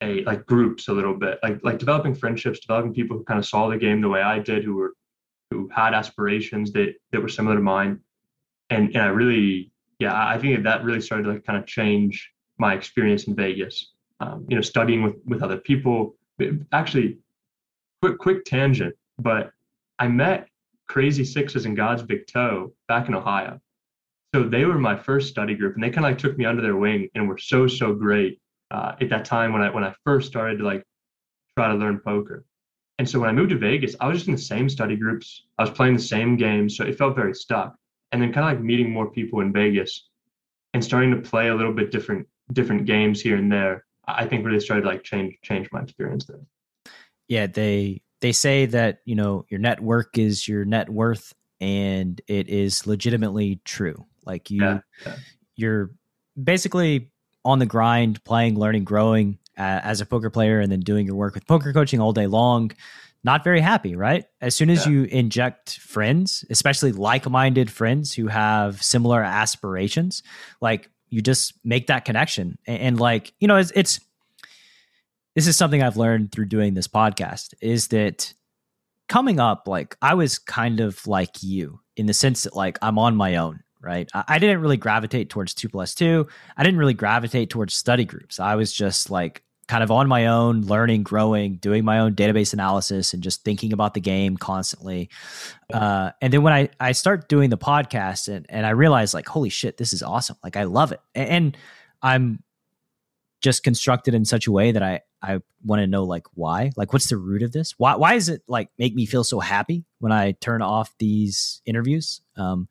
Speaker 3: a like groups a little bit like like developing friendships developing people who kind of saw the game the way i did who were who had aspirations that that were similar to mine. And and i really yeah i think that, that really started to like kind of change my experience in vegas. Um, you know studying with with other people. Actually quick quick tangent but i met crazy sixes and god's big toe back in ohio so they were my first study group and they kind of like took me under their wing and were so so great uh, at that time when I when I first started to like try to learn poker. And so when I moved to Vegas, I was just in the same study groups. I was playing the same games, so it felt very stuck. And then kind of like meeting more people in Vegas and starting to play a little bit different different games here and there. I think really started to like change change my experience there.
Speaker 2: Yeah, they they say that, you know, your network is your net worth and it is legitimately true. Like you
Speaker 3: Yeah, yeah.
Speaker 2: you're basically on the grind, playing, learning, growing uh, as a poker player, and then doing your work with poker coaching all day long. Not very happy, right? As soon as
Speaker 3: Yeah.
Speaker 2: you inject friends, especially like minded friends who have similar aspirations, like you just make that connection. And, and like, you know, it's, it's, this is something I've learned through doing this podcast is that coming up, like I was kind of like you in the sense that like I'm on my own, right? I, I didn't really gravitate towards two plus two. I didn't really gravitate towards study groups. I was just like kind of on my own, learning, growing, doing my own database analysis, and just thinking about the game constantly. Uh, and then when I I start doing the podcast and and I realize like, holy shit, this is awesome! Like I love it, and. and I'm just constructed in such a way that I I want to know like why, like what's the root of this? Why why does it like make me feel so happy when I turn off these interviews? Um,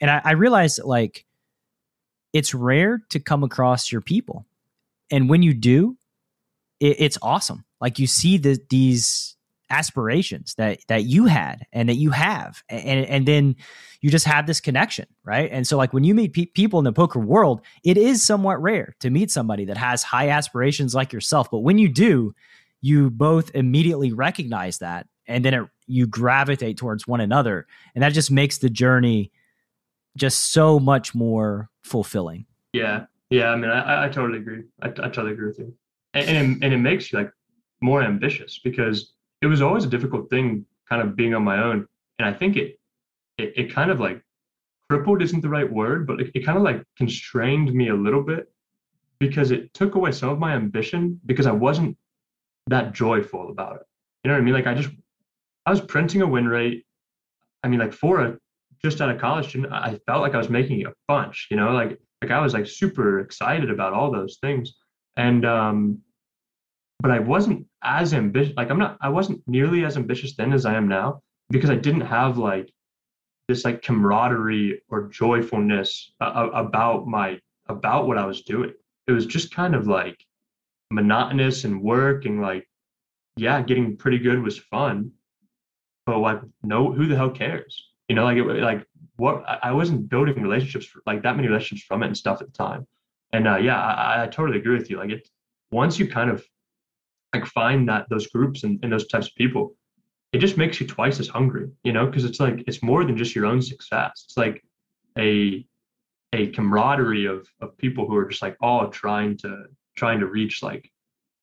Speaker 2: and I, I realize that like it's rare to come across your people, and when you do, it, it's awesome. Like you see the these aspirations that that you had and that you have. And and then you just have this connection right? And so like when you meet pe- people in the poker world it is somewhat rare to meet somebody that has high aspirations like yourself. But when you do you both immediately recognize that and then it, you gravitate towards one another. And that just makes the journey just so much more fulfilling.
Speaker 3: Yeah. Yeah i mean i, I totally agree. I, I totally agree with you. And, and, it, and it makes you like more ambitious because it was always a difficult thing kind of being on my own. And i think it it, it kind of like crippled isn't the right word but it, it kind of like constrained me a little bit because it took away some of my ambition because i wasn't that joyful about it. You know what i mean? Like i just i was printing a win rate. I mean like for a just out of college student i felt like i was making a bunch you know? Like like i was like super excited about all those things. And um but I wasn't as ambitious. Like I'm not, I wasn't nearly as ambitious then as I am now because I didn't have like this like camaraderie or joyfulness uh, about my about what I was doing. It was just kind of like monotonous and work and like, yeah, getting pretty good was fun, but like, no, who the hell cares? You know, like it, like what I wasn't building relationships for, like that many relationships from it and stuff at the time. And uh, yeah, I, I totally agree with you. Like it, once you kind of like find that those groups and, and those types of people it just makes you twice as hungry you know because it's like it's more than just your own success. It's like a a camaraderie of of people who are just like all trying to trying to reach like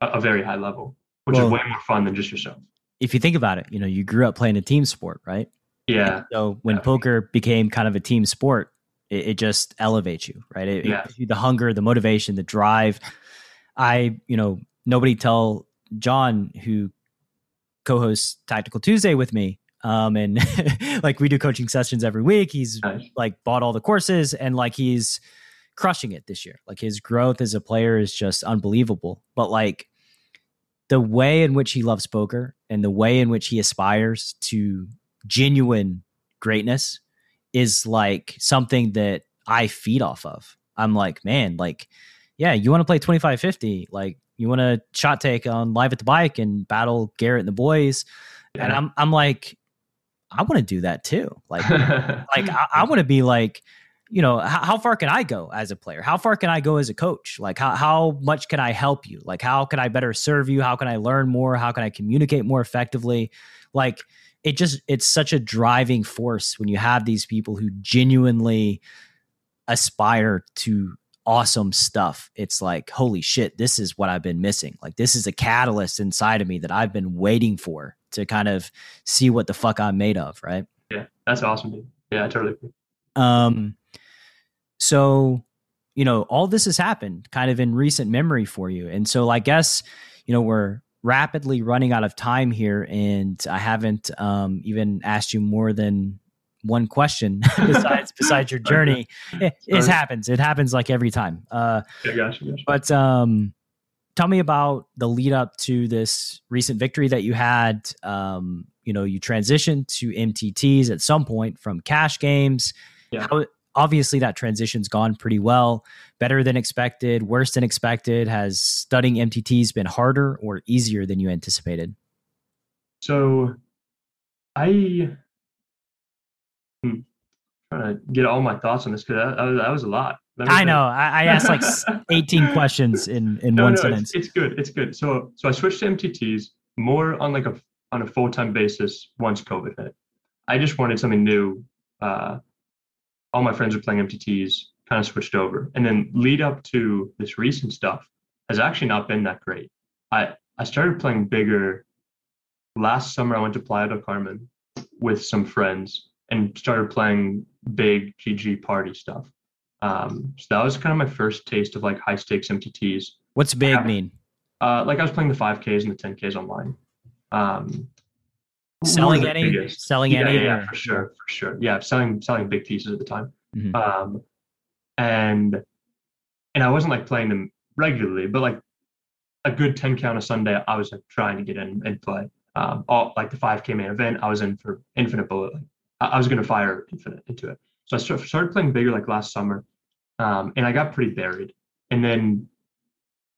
Speaker 3: a, a very high level which well, is way more fun than just yourself.
Speaker 2: If you think about it you know you grew up playing a team sport right?
Speaker 3: Yeah
Speaker 2: so when
Speaker 3: yeah.
Speaker 2: poker became kind of a team sport it, it just elevates you right? It,
Speaker 3: yeah.
Speaker 2: it, the hunger the motivation the drive. I you know nobody tell John, who co-hosts Tactical Tuesday with me, um, and like we do coaching sessions every week. He's
Speaker 3: nice.
Speaker 2: like bought all the courses and like he's crushing it this year. Like his growth as a player is just unbelievable. But like the way in which he loves poker and the way in which he aspires to genuine greatness is like something that I feed off of. I'm like, man, like, yeah, you want to play 2550, like you want to shot take on live at the bike and battle Garrett and the boys. Yeah. And I'm I'm like, I want to do that too. Like like I, I want to be like, you know, how, how, far can I go as a player? How far can I go as a coach? Like how how much can I help you? Like how can I better serve you? How can I learn more? How can I communicate more effectively? Like it just it's such a driving force when you have these people who genuinely aspire to awesome stuff. It's like, holy shit, this is what I've been missing. Like, this is a catalyst inside of me that I've been waiting for to kind of see what the fuck I'm made of. Right.
Speaker 3: Yeah. That's awesome, dude. Yeah, I totally agree.
Speaker 2: Um, so, you know, all this has happened kind of in recent memory for you. And so I guess, you know, we're rapidly running out of time here and I haven't um, even asked you more than one question besides besides your journey. It, it, happens. It happens like every time. Uh,
Speaker 3: yeah, gotcha, gotcha.
Speaker 2: But um, tell me about the lead up to this recent victory that you had. Um, you know, you transitioned to MTTs at some point from cash games.
Speaker 3: Yeah.
Speaker 2: How, obviously, that transition's gone pretty well. Better than expected, worse than expected. Has studying MTTs been harder or easier than you anticipated?
Speaker 3: So, I Hmm. Trying to get all my thoughts on this because that, that, was a lot.
Speaker 2: I know. I, I, asked like 18 questions in in
Speaker 3: no,
Speaker 2: one
Speaker 3: no,
Speaker 2: sentence.
Speaker 3: It's, it's, good. It's good. So so I switched to MTTs more on like a on a full time basis once COVID hit. I just wanted something new. Uh, all my friends were playing MTTs, kind of switched over, and then lead up to this recent stuff has actually not been that great. I I started playing bigger last summer. I went to Playa del Carmen with some friends and started playing big GG party stuff. Um, so that was kind of my first taste of like high stakes MTTs.
Speaker 2: What's big mean?
Speaker 3: Uh, like I was playing the 5Ks and the 10Ks online. Um,
Speaker 2: selling any?
Speaker 3: Biggest.
Speaker 2: Selling
Speaker 3: yeah,
Speaker 2: any?
Speaker 3: Yeah, yeah, for sure, for sure. Yeah, selling selling big pieces at the time.
Speaker 2: Mm-hmm.
Speaker 3: Um, and and I wasn't like playing them regularly, but like a good 10 count a Sunday, I was like trying to get in and play. Um, all like the 5K main event, I was in for Infinite Bullet. Like, I, was going to fire Infinite into it. So I started playing bigger like last summer, um, and I got pretty buried. And then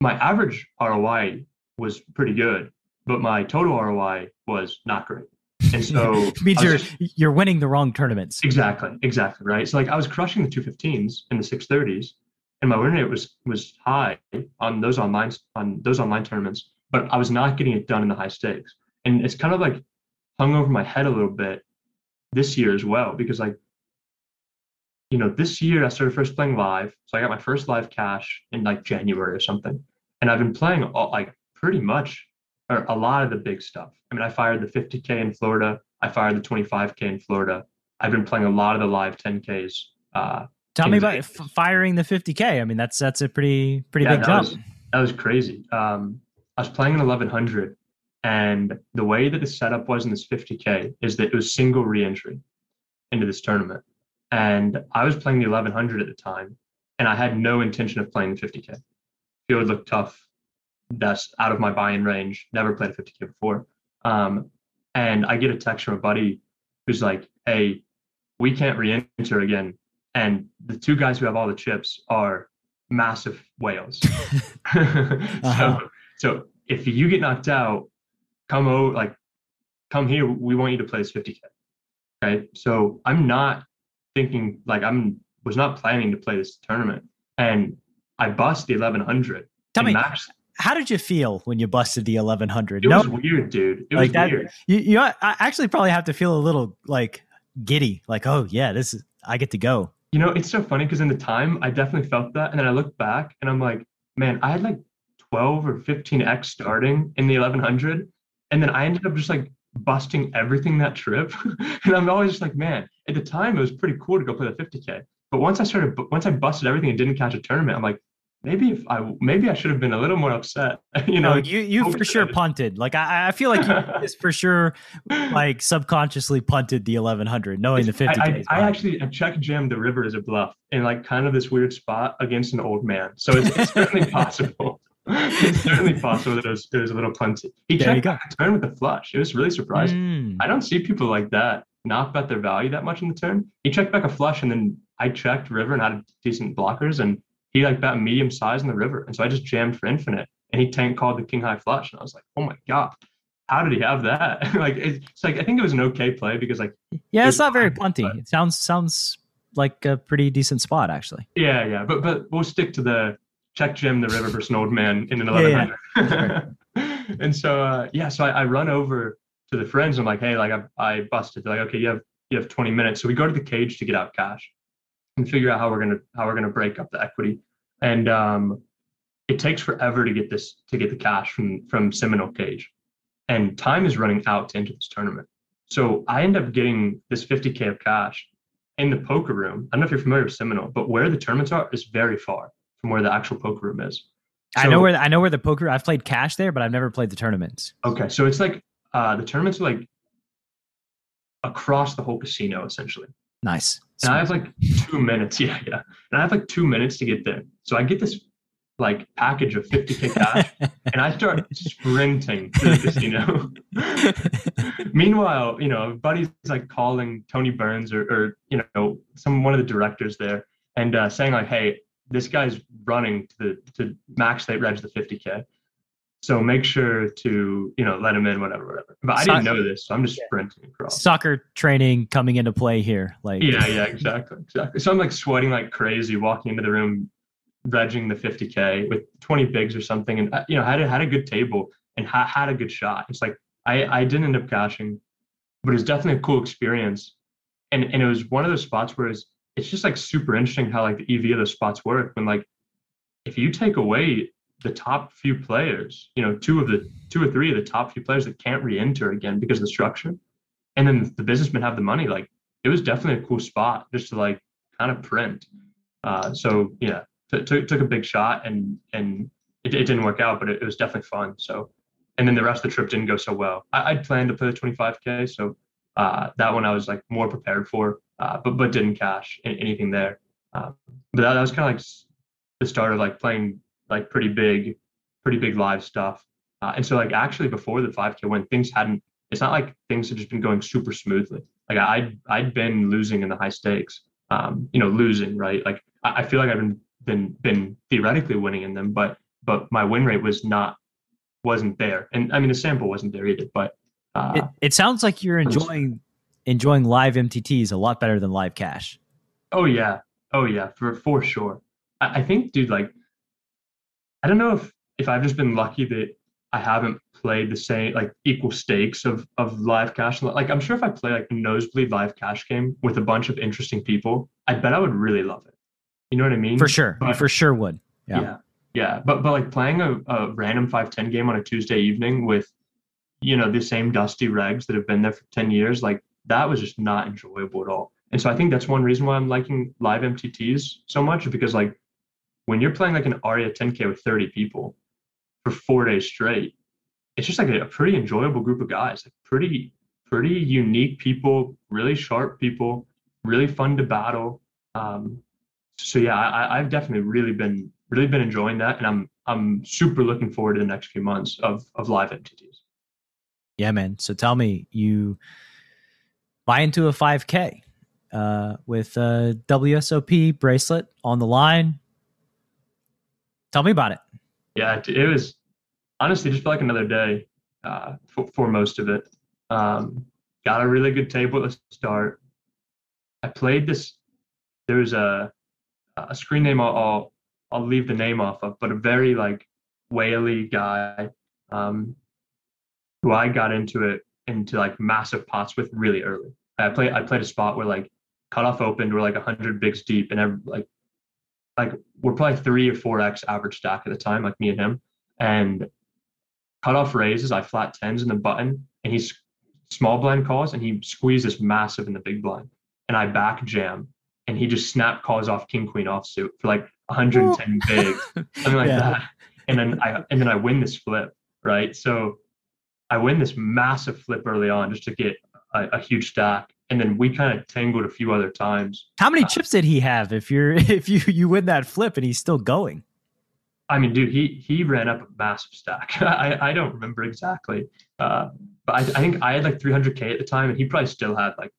Speaker 3: my average ROI was pretty good, but my total ROI was not great. And so
Speaker 2: means you're just, you're winning the wrong tournaments.
Speaker 3: Exactly, exactly, right. So like I was crushing the 215s and the 630s, and my win rate was was high on those online on those online tournaments, but I was not getting it done in the high stakes. And it's kind of like hung over my head a little bit this year as well because like you know this year I started first playing live, so I got my first live cash in like January or something, and I've been playing all, like pretty much or a lot of the big stuff. I mean, I fired the 50k in Florida. I fired the 25k in Florida. I've been playing a lot of the live 10ks. Uh,
Speaker 2: Tell me about f- firing the 50k. I mean, that's that's a pretty pretty yeah, big
Speaker 3: that
Speaker 2: jump.
Speaker 3: Was, that was crazy. Um, I was playing in 1100, and the way that the setup was in this 50k is that it was single reentry into this tournament, and I was playing the 1100 at the time, and I had no intention of playing the 50k. Field looked tough that's out of my buy-in range. Never played a 50k before. Um, and I get a text from a buddy who's like, "Hey, we can't re-enter again." And the two guys who have all the chips are massive whales. uh-huh. So, so if you get knocked out, come over, like, come here. We want you to play this 50k. Okay. So I'm not thinking like I'm was not planning to play this tournament, and I bust the 1100.
Speaker 2: Tell me, how did you feel when you busted the 1100?
Speaker 3: It no, was weird, dude. It like was that, weird.
Speaker 2: You, you I actually probably have to feel a little like giddy, like, oh yeah, this is I get to go.
Speaker 3: You know, it's so funny because in the time I definitely felt that, and then I look back and I'm like, man, I had like 12 or 15x starting in the 1100, and then I ended up just like busting everything that trip, and I'm always just like, man, at the time it was pretty cool to go play the 50k, but once I started, once I busted everything and didn't catch a tournament, I'm like, maybe if I maybe I should have been a little more upset. you know,
Speaker 2: no, you you for sure punted. Like I, I feel like you just for sure like subconsciously punted the 1100, knowing it's, the 50.
Speaker 3: I, I, I actually I check jammed the river as a bluff in like kind of this weird spot against an old man. So it's, it's certainly possible. It's certainly possible that it was, it was a little punty. He there checked turn with the flush. It was really surprising. Mm. I don't see people like that not bet their value that much in the turn. He checked back a flush and then I checked river and had decent blockers and he like bet medium size in the river. And so I just jammed for infinite and he tank called the king high flush. And I was like, oh my God, how did he have that? like, it's like, I think it was an okay play because like,
Speaker 2: yeah, it's not very punty. But, it sounds, sounds like a pretty decent spot actually.
Speaker 3: Yeah. Yeah. But, but we'll stick to the check jam, the river versus an old man in an 1100. Yeah, yeah. and so, uh, yeah, so I, I, run over to the friends. I'm like, Hey, like I, I busted. They're like, okay, you have, you have 20 minutes. So we go to the cage to get out cash and figure out how we're gonna how we're gonna break up the equity. And um, it takes forever to get this to get the cash from from Seminole Cage, and time is running out to enter this tournament. So I end up getting this 50k of cash in the poker room. I don't know if you're familiar with Seminole, but where the tournaments are is very far from where the actual poker room is.
Speaker 2: So, I know where I know where the poker. I've played cash there, but I've never played the tournaments.
Speaker 3: Okay, so it's like uh, the tournaments are like across the whole casino essentially.
Speaker 2: Nice.
Speaker 3: And I have like two minutes. Yeah, yeah. And I have like two minutes to get there. So I get this like package of 50k cash and I start sprinting to the casino. Meanwhile, you know, buddy's like calling Tony Burns or, or you know, some one of the directors there and uh, saying like, hey, this guy's running to the to max state reg the 50k. So make sure to, you know, let him in, whatever, whatever. But I didn't know this, so I'm just sprinting across.
Speaker 2: Soccer training coming into play here. Like
Speaker 3: Yeah, yeah, exactly. Exactly. So I'm like sweating like crazy, walking into the room, regging the 50K with 20 bigs or something. And uh, you know, had a had a good table and ha- had a good shot. It's like I, I didn't end up cashing, but it was definitely a cool experience. And and it was one of those spots where it's it's just like super interesting how like the EV of the spots work when like if you take away the top few players, you know, two of the two or three of the top few players that can't re-enter again because of the structure. And then the businessmen have the money. Like it was definitely a cool spot just to like kind of print. Uh, so yeah, t- t- took a big shot and and it, it didn't work out, but it, it, was definitely fun. So and then the rest of the trip didn't go so well. I, would planned to play the 25k, so uh, that one I was like more prepared for, uh, but but didn't cash anything there. Uh, but that, that was kind of like the start of like playing like pretty big, pretty big live stuff. Uh, and so like actually before the 5K win, things hadn't, it's not like things had just been going super smoothly. Like I'd I'd been losing in the high stakes, um, you know, losing right. Like I, I feel like I've been been been theoretically winning in them, but but my win rate was not wasn't there, and I mean the sample wasn't there either. But uh,
Speaker 2: it, it sounds like you're enjoying enjoying live MTTs a lot better than live cash.
Speaker 3: Oh yeah, oh yeah, for for sure. I, I think, dude, like I don't know if if I've just been lucky that I haven't played the same like equal stakes of of live cash. Like I'm sure if I play like a nosebleed live cash game with a bunch of interesting people, I bet I would really love it. You know what I mean?
Speaker 2: For sure,
Speaker 3: But-
Speaker 2: for sure would. Yeah.
Speaker 3: yeah yeah but but like playing a, a random 510 game on a tuesday evening with you know the same dusty regs that have been there for 10 years like that was just not enjoyable at all and so i think that's one reason why i'm liking live mtts so much because like when you're playing like an aria 10k with 30 people for four days straight it's just like a, pretty enjoyable group of guys like pretty pretty unique people really sharp people really fun to battle um, so yeah I, i've definitely really been really been enjoying that, and I'm I'm super looking forward to the next few months of of live MTTs.
Speaker 2: Yeah, man. So tell me, you buy into a 5K uh, with a WSOP bracelet on the line. Tell me about it.
Speaker 3: Yeah, it, was honestly just like another day uh, for, for most of it. Um, got a really good table at the start. I played this. There was a a screen name I'll, I'll I'll leave the name off of, but a very like whaley guy um, who I got into it into like massive pots with really early. I played I played a spot where like cutoff opened, we're like hundred bigs deep, and every, like like we're probably three or four x average stack at the time, like me and him, and cutoff raises, I flat tens in the button, and he's small blind calls, and he squeezes massive in the big blind, and I back jam, and he just snap calls off king queen offsuit for like 110 bigs, something like
Speaker 2: Yeah.
Speaker 3: that. And then I and then I win this flip, right? So I win this massive flip early on just to get a, a huge stack, and then we kind of tangled a few other times.
Speaker 2: How many chips did he have? If you're if you you win that flip and he's still going,
Speaker 3: I mean, dude, he he ran up a massive stack. I I don't remember exactly, uh, but I, I think I had like 300k at the time, and he probably still had like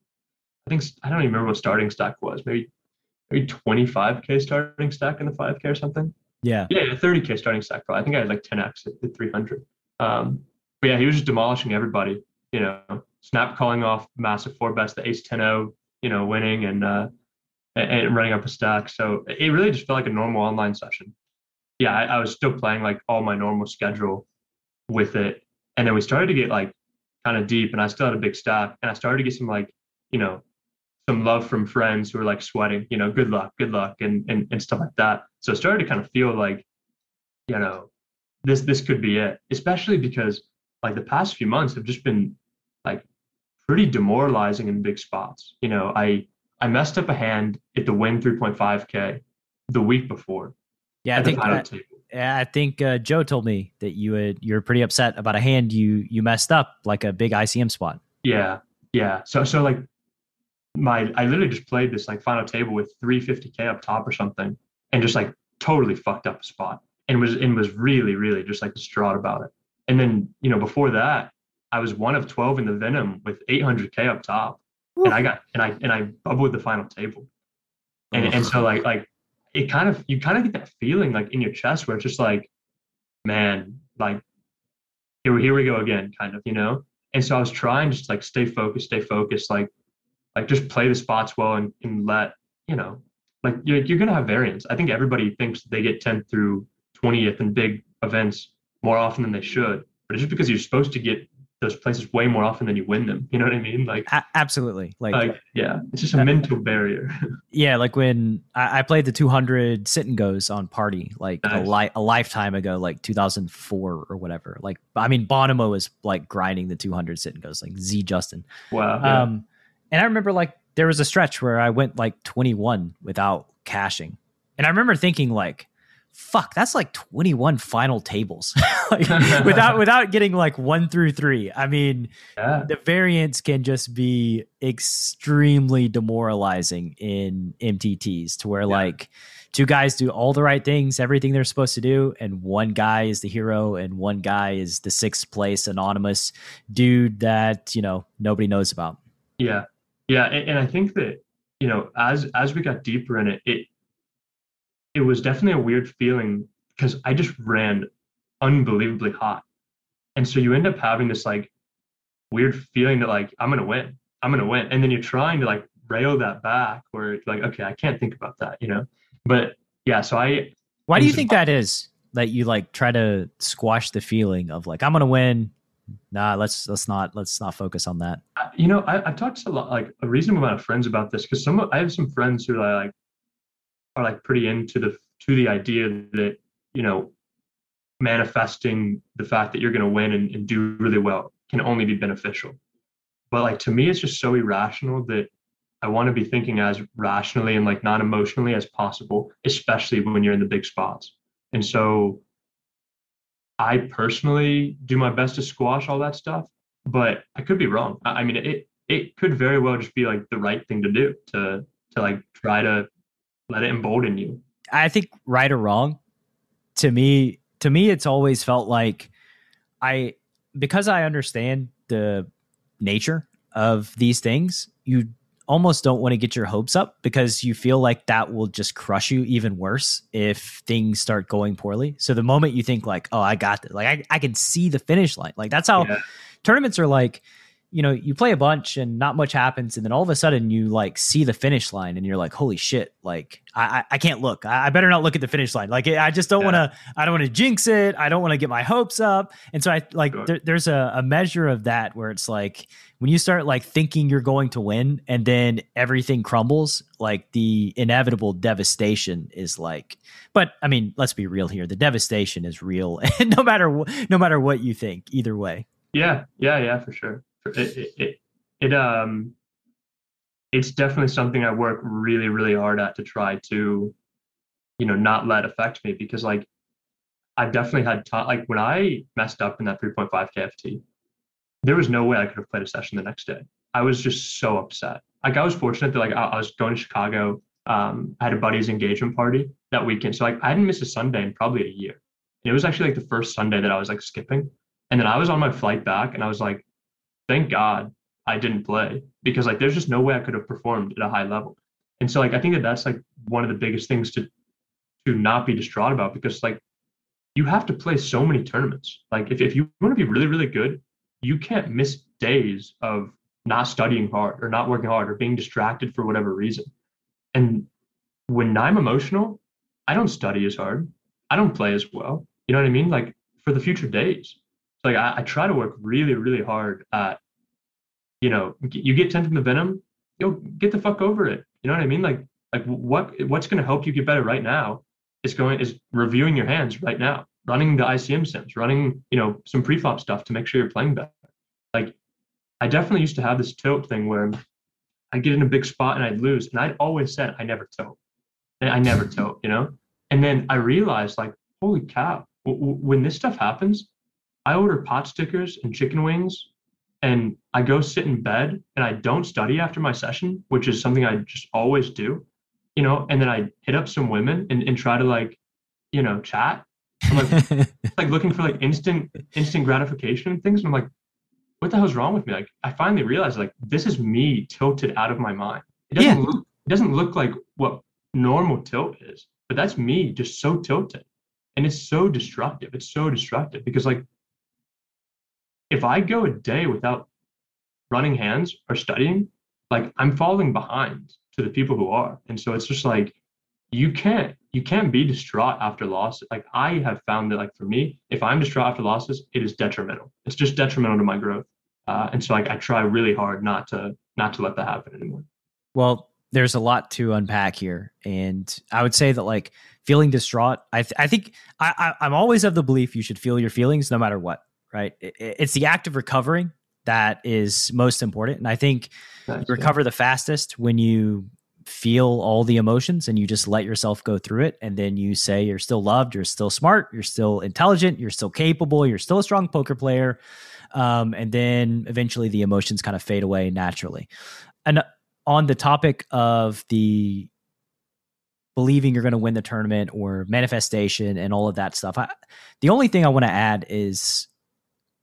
Speaker 3: I think I don't even remember what starting stack was. Maybe maybe 25k starting stack in the 5k or something.
Speaker 2: yeah,
Speaker 3: Yeah, yeah, 30k starting stack. Probably. I think I had like 10x at, at 300. Um, but yeah, he was just demolishing everybody. You know, snap calling off massive four bets, the ace 10 you know, winning and uh, and, running up a stack. So it really just felt like a normal online session. Yeah, I, I was still playing like all my normal schedule with it, and then we started to get like kind of deep, and I still had a big stack, and I started to get some like you know some love from friends who were like sweating, you know, good luck, good luck, and and, and stuff like that. So it started to kind of feel like, you know, this this could be it. Especially because like the past few months have just been like pretty demoralizing in big spots. You know, I I messed up a hand at the win 3.5k the week before
Speaker 2: yeah. I think
Speaker 3: final
Speaker 2: that, yeah, I think uh, Joe told me that you had you're pretty upset about a hand you you messed up like a big ICM spot.
Speaker 3: Yeah, yeah. So so like my I literally just played this like final table with 350k up top or something, and just like totally fucked up a spot, and was and was really really just like distraught about it. And then you know before that, I was one of 12 in the Venom with 800k up top, and I got and I and I bubbled the final table, and and so like like it kind of you kind of get that feeling like in your chest where it's just like, man, like here we here we go again, kind of you know. And so I was trying just to, like stay focused, stay focused, like like just play the spots well and, and let you know like you're, you're gonna have variance. I think everybody thinks they get 10th through 20th in big events more often than they should, but it's just because you're supposed to get those places way more often than you win them. You know what I mean? Like,
Speaker 2: A- absolutely, like,
Speaker 3: like yeah, it's just a mental barrier.
Speaker 2: yeah, like when I, I played the 200 sit and goes on party like a
Speaker 3: Nice.
Speaker 2: li- a lifetime ago, like 2004 or whatever. Like I mean, Bonomo was like grinding the 200 sit and goes, like ZeeJustin.
Speaker 3: wow. Yeah.
Speaker 2: Um, and I remember like there was a stretch where I went like 21 without cashing. And I remember thinking like, fuck, that's like 21 final tables like, without without getting like one through three. I mean, yeah. the variance can just be extremely demoralizing in MTTs to where yeah. like two guys do all the right things, everything they're supposed to do, and one guy is the hero and one guy is the sixth place anonymous dude that, you know, nobody knows about.
Speaker 3: Yeah. Yeah. And, and I think that, you know, as as we got deeper in it, it it was definitely a weird feeling because I just ran unbelievably hot. And so you end up having this like weird feeling that like I'm gonna win. I'm gonna win. And then you're trying to like rail that back where it's like, okay, I can't think about that, you know? But yeah, so I
Speaker 2: Why do you think that is? That you like try to squash the feeling of like I'm gonna win. Nah, let's let's not let's not focus on that.
Speaker 3: You know, I, I've talked to a lot like a reasonable amount of friends about this because some I have some friends who are like are like pretty into the to the idea that you know manifesting the fact that you're going to win and, and do really well can only be beneficial. But like to me it's just so irrational that i want to be thinking as rationally and like non emotionally as possible especially when you're in the big spots. And so i personally do my best to squash all that stuff but i could be wrong. I mean it it could very well just be like the right thing to do to to like try to let it embolden you.
Speaker 2: I think right or wrong, to me, to me, it's always felt like I because I understand the nature of these things, you almost don't want to get your hopes up because you feel like that will just crush you even worse if things start going poorly. So the moment you think like, oh, I got this, like I, I can see the finish line. Like that's how yeah. tournaments are like you know, you play a bunch and not much happens, and then all of a sudden you like see the finish line, and you're like, "Holy shit!" Like, I I, can't look. I, I, better not look at the finish line. Like, I just don't yeah. want to. I don't want to jinx it. I don't want to get my hopes up. And so I like sure. there, there's a, a measure of that where it's like when you start like thinking you're going to win, and then everything crumbles. Like the inevitable devastation is like. But I mean, let's be real here. The devastation is real, and no matter what, no matter what you think, either way.
Speaker 3: Yeah, yeah, yeah, for sure it, it, it um it's definitely something I work really, really hard at to try to, you know, not let affect me because like I've definitely had time like when I messed up in that 3.5 KFT, there was no way I could have played a session the next day. I was just so upset. Like I was fortunate that like I, I was going to Chicago. Um, I had a buddy's engagement party that weekend. So like I hadn't missed a Sunday in probably a year. And it was actually like the first Sunday that I was like skipping. And then I was on my flight back and I was like, thank God I didn't play because like there's just no way I could have performed at a high level. And so like I think that that's like one of the biggest things to to not be distraught about because like you have to play so many tournaments. Like if, if you want to be really, really good, you can't miss days of not studying hard or not working hard or being distracted for whatever reason. And when I'm emotional, I don't study as hard. I don't play as well. You know what I mean? Like for the future days like I, I try to work really, really hard at, you know, you get 10 from the venom, yo, get the fuck over it. You know what I mean? Like, like what what's going to help you get better right now is going is reviewing your hands right now, running the ICM sims, running you know some preflop stuff to make sure you're playing better. Like, I definitely used to have this tilt thing where I'd get in a big spot and I'd lose, and I'd always said I never tilt, and I never tilt, you know. And then I realized like, holy cow, w- w- when this stuff happens, I order pot stickers and chicken wings and I go sit in bed and I don't study after my session, which is something I just always do, you know, and then I hit up some women and, and try to like, you know, chat. I'm like, like looking for like instant, instant gratification and things. And I'm like, what the hell's wrong with me? Like, I finally realized like this is me tilted out of my mind. It doesn't yeah. look, it doesn't look like what normal tilt is, but that's me just so tilted. And it's so destructive. It's so destructive because like if I go a day without running hands or studying, like I'm falling behind to the people who are. And so it's just like you can't you can't be distraught after loss. Like I have found that like for me, if I'm distraught after losses, it is detrimental. It's just detrimental to my growth. Uh, and so like I try really hard not to not to let that happen anymore.
Speaker 2: Well, there's a lot to unpack here, and I would say that like feeling distraught, I th- I think I, I I'm always of the belief you should feel your feelings no matter what right? It's the act of recovering that is most important. And I think you recover the fastest when you feel all the emotions and you just let yourself go through it. And then you say you're still loved, you're still smart, you're still intelligent, you're still capable, you're still a strong poker player. Um, and then eventually the emotions kind of fade away naturally. And on the topic of the believing you're going to win the tournament or manifestation and all of that stuff, I, the only thing I want to add is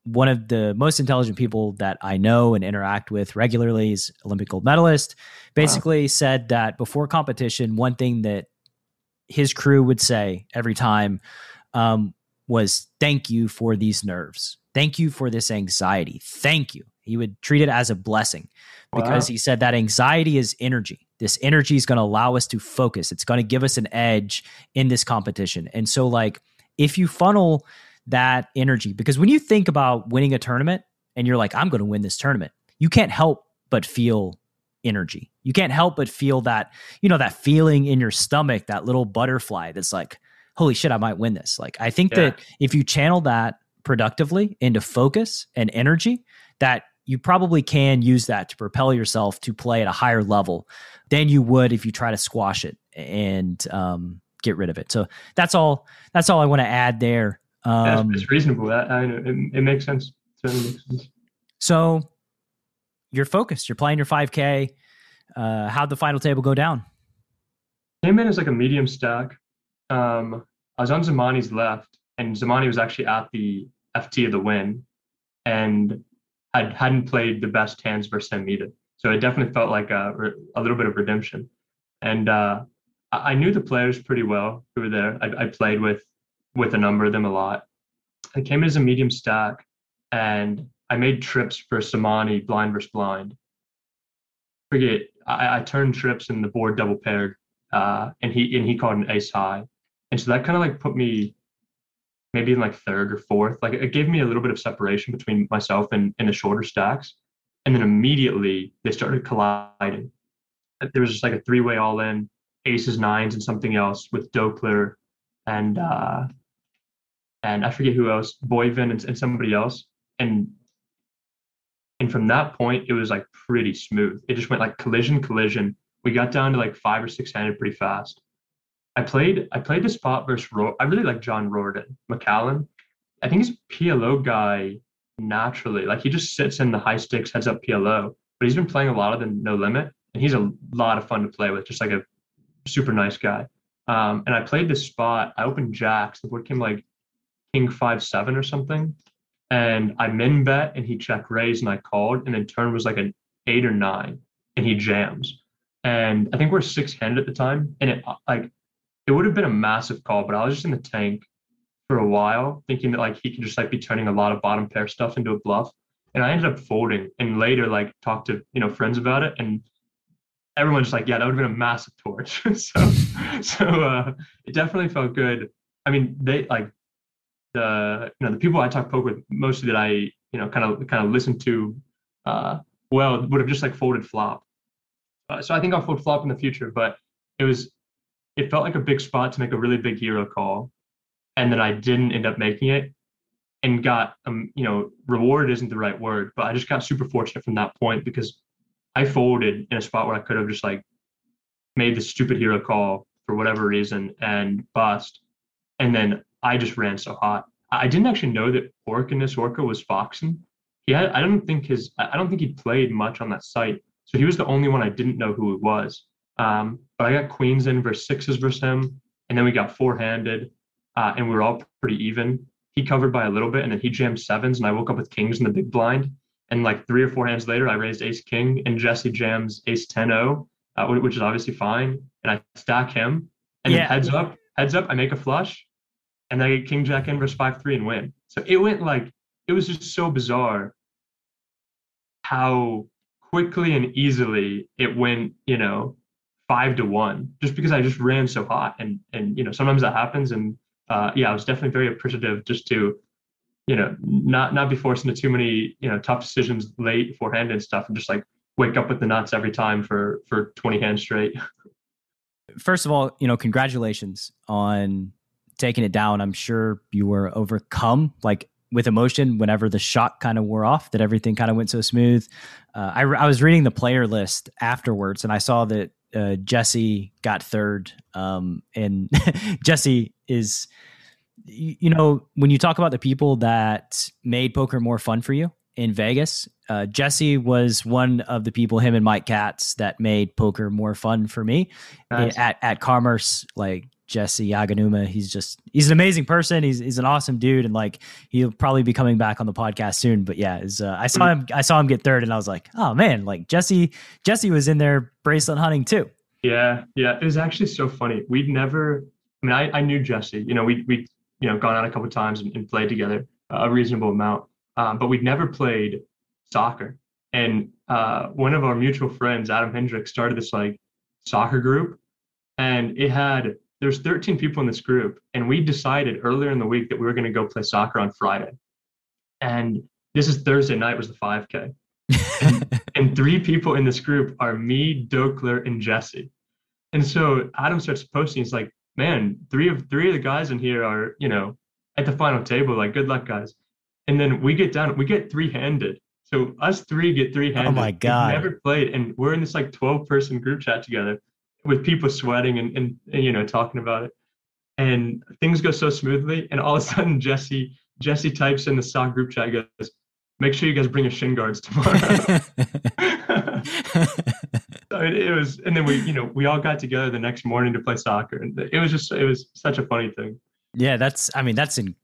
Speaker 2: one of the most intelligent people that I know and interact with regularly is Olympic gold medalist. Basically, wow. said that before competition, one thing that his crew would say every time um, was, "Thank you for these nerves. Thank you for this anxiety. Thank you." He would treat it as a blessing because wow. he said that anxiety is energy. This energy is going to allow us to focus. It's going to give us an edge in this competition. And so, like, if you funnel that energy because when you think about winning a tournament and you're like, I'm going to win this tournament, you can't help but feel energy. You can't help but feel that, you know, that feeling in your stomach, that little butterfly that's like, holy shit, I might win this. Like, I think yeah. that if you channel that productively into focus and energy, that you probably can use that to propel yourself to play at a higher level than you would if you try to squash it and um, get rid of it. So that's all. That's all I want to add there.
Speaker 3: Um, it's, reasonable. I, I know it, it makes sense. It makes sense.
Speaker 2: So you're focused. You're playing your 5K. Uh, how'd the final table go down?
Speaker 3: Came in as like a medium stack. Um, I was on Zamani's left, and Zamani was actually at the FT of the win, and I hadn't played the best hands versus him either. So it definitely felt like a, a little bit of redemption. And uh, I knew the players pretty well who were there. I, I played with with a number of them a lot. I came in as a medium stack and I made trips for Samani blind versus blind. Forget I, I turned trips and the board double paired, uh, and he and he called an ace high, and so that kind of like put me maybe in like third or fourth. Like it gave me a little bit of separation between myself and, and the shorter stacks, and then immediately they started colliding. There was just like a three way all in, aces, nines, and something else with Doppler and uh, and I forget who else, Boyvin and, and somebody else. And and from that point, it was like pretty smooth. It just went like collision, collision. We got down to like five or six handed pretty fast. I played I played the spot versus Ro- I really like John Rorden McCallan. I think he's a PLO guy naturally. Like he just sits in the high stakes, heads up PLO. But he's been playing a lot of the no limit, and he's a lot of fun to play with. Just like a super nice guy. Um, and I played this spot. I opened jacks. The board came like king five seven or something, and I min bet and he check raised and I called, and then turn was like an eight or nine, and he jams. And I think we're six handed at the time, and it like it would have been a massive call, but I was just in the tank for a while, thinking that like he could just like be turning a lot of bottom pair stuff into a bluff. And I ended up folding and later like talked to, you know, friends about it and everyone's like, yeah, that would have been a massive torch. so so uh it definitely felt good. I mean, they like the you know the people I talk poker with mostly that I you know kind of kind of listen to uh, well would have just like folded flop. Uh, so I think I'll fold flop in the future, but it was it felt like a big spot to make a really big hero call, and then I didn't end up making it, and got um you know rewarded isn't the right word, but I just got super fortunate from that point because I folded in a spot where I could have just like made the stupid hero call for whatever reason and bust, and then I just ran so hot. I didn't actually know that Orkiness Orca was foxing. He had, I don't think his, I don't think he played much on that site. So he was the only one I didn't know who it was. Um, but I got queens in versus sixes versus him, and then we got four-handed, uh, and we were all pretty even. He covered by a little bit, and then he jammed sevens, and I woke up with kings in the big blind. And like three or four hands later, I raised ace king, and Jesse jams ace 10 0, uh, which is obviously fine. And I stack him, and yeah. heads up, heads up, I make a flush, and I get King Jack inverse five three and win. So it went like it was just so bizarre how quickly and easily it went, you know, five to one, just because I just ran so hot. And and you know, sometimes that happens. And uh, yeah, I was definitely very appreciative just to, you know, not not be forced into too many, you know, tough decisions late forehand and stuff and just like wake up with the nuts every time for for 20 hands straight.
Speaker 2: First of all, you know, congratulations on taking it down, I'm sure you were overcome like with emotion whenever the shot kind of wore off that everything kind of went so smooth. Uh, I, I was reading the player list afterwards and I saw that uh, Jesse got third. Um, and Jesse is, you know, when you talk about the people that made poker more fun for you in Vegas, uh, Jesse was one of the people, him and Mike Katz, that made poker more fun for me
Speaker 3: Nice.
Speaker 2: at at Commerce. Like Jesse Yaginuma, he's just he's an amazing person. He's he's an awesome dude, and like he'll probably be coming back on the podcast soon. But yeah, is uh, I saw him I saw him get third, and I was like, oh man, like Jesse Jesse was in there bracelet hunting too.
Speaker 3: Yeah, yeah. It was actually so funny. We'd never, I mean, I, I knew Jesse, you know, we'd, we'd, you know, gone out a couple times and, and played together a reasonable amount, um, but we'd never played soccer. And uh, one of our mutual friends, Adam Hendrick, started this like soccer group and it had, there's 13 people in this group. And we decided earlier in the week that we were going to go play soccer on Friday. And this is Thursday night was the 5K. and three people in this group are me, Dokler, and Jesse. And so Adam starts posting. He's like, "Man, three of three of the guys in here are, you know, at the final table. Like, good luck, guys." And then we get down. We get three handed. So us three get three handed.
Speaker 2: Oh my God.
Speaker 3: we never played, and we're in this like twelve person group chat together with people sweating and, and and you know talking about it. And things go so smoothly, and all of a sudden Jesse Jesse types in the stock group chat. Goes, "Make sure you guys bring your shin guards tomorrow." So it, it was, and then we, you know, we all got together the next morning to play soccer, and it was just, it was such a funny thing.
Speaker 2: yeah, that's I mean that's in,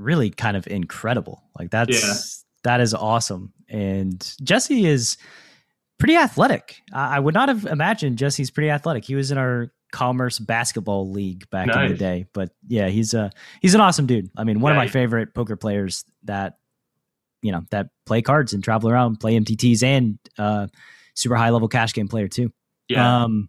Speaker 2: really kind of incredible. Like that's
Speaker 3: Yeah.
Speaker 2: that is awesome. And Jesse is pretty athletic. I, I would not have imagined Jesse's pretty athletic. He was in our commerce basketball league back in the day. But yeah, he's a he's an awesome dude. I mean, one of my favorite poker players that you know that play cards and travel around, play MTTs and uh super high level cash game player too.
Speaker 3: Yeah,
Speaker 2: Um,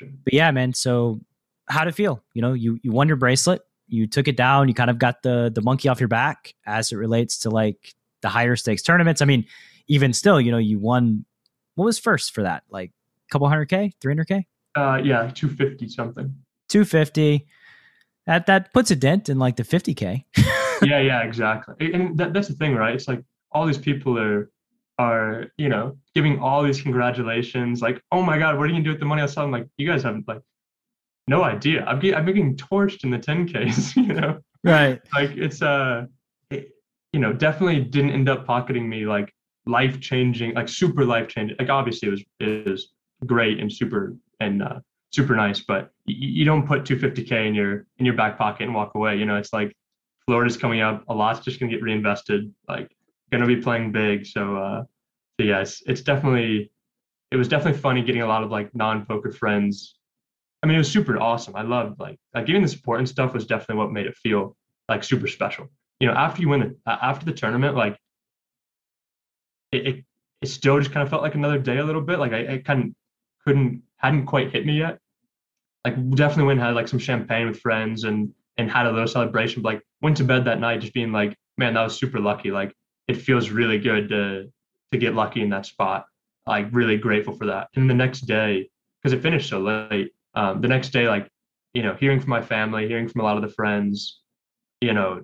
Speaker 2: but yeah, man. So how to feel? You know, you you won your bracelet. You took it down. You kind of got the the monkey off your back as it relates to like the higher stakes tournaments. I mean, even still, you know, you won. What was first for that? Like a couple hundred k, three hundred k,
Speaker 3: uh, yeah, two fifty something.
Speaker 2: two fifty. That that puts a dent in like the fifty k.
Speaker 3: yeah, yeah, exactly. And that, that's the thing, right? It's like all these people are, are you know, giving all these congratulations. Like, oh my God, what are you gonna do with the money I saw? I'm like, you guys haven't like no idea. I'm getting, I'm getting torched in the 10ks. You know,
Speaker 2: right.
Speaker 3: like it's uh, it, you know, definitely didn't end up pocketing me like life changing, like super life changing. Like obviously it was it was great and super and uh, super nice, but y- you don't put 250k in your in your back pocket and walk away. You know, it's like Florida's coming up, a lot's just gonna get reinvested. Like gonna be playing big, so uh, so yeah, it's, it's definitely it was definitely funny getting a lot of like non poker friends. I mean, it was super awesome. I loved like like giving the support and stuff was definitely what made it feel like super special. You know, after you win the after the tournament, like it, it it still just kind of felt like another day a little bit. Like I, kind of couldn't hadn't quite hit me yet. Like definitely went and had like some champagne with friends and and had a little celebration. But like went to bed that night just being like, man, that was super lucky. Like it feels really good to to get lucky in that spot. Like really grateful for that. And the next day, because it finished so late, um, the next day, like you know, hearing from my family, hearing from a lot of the friends, you know,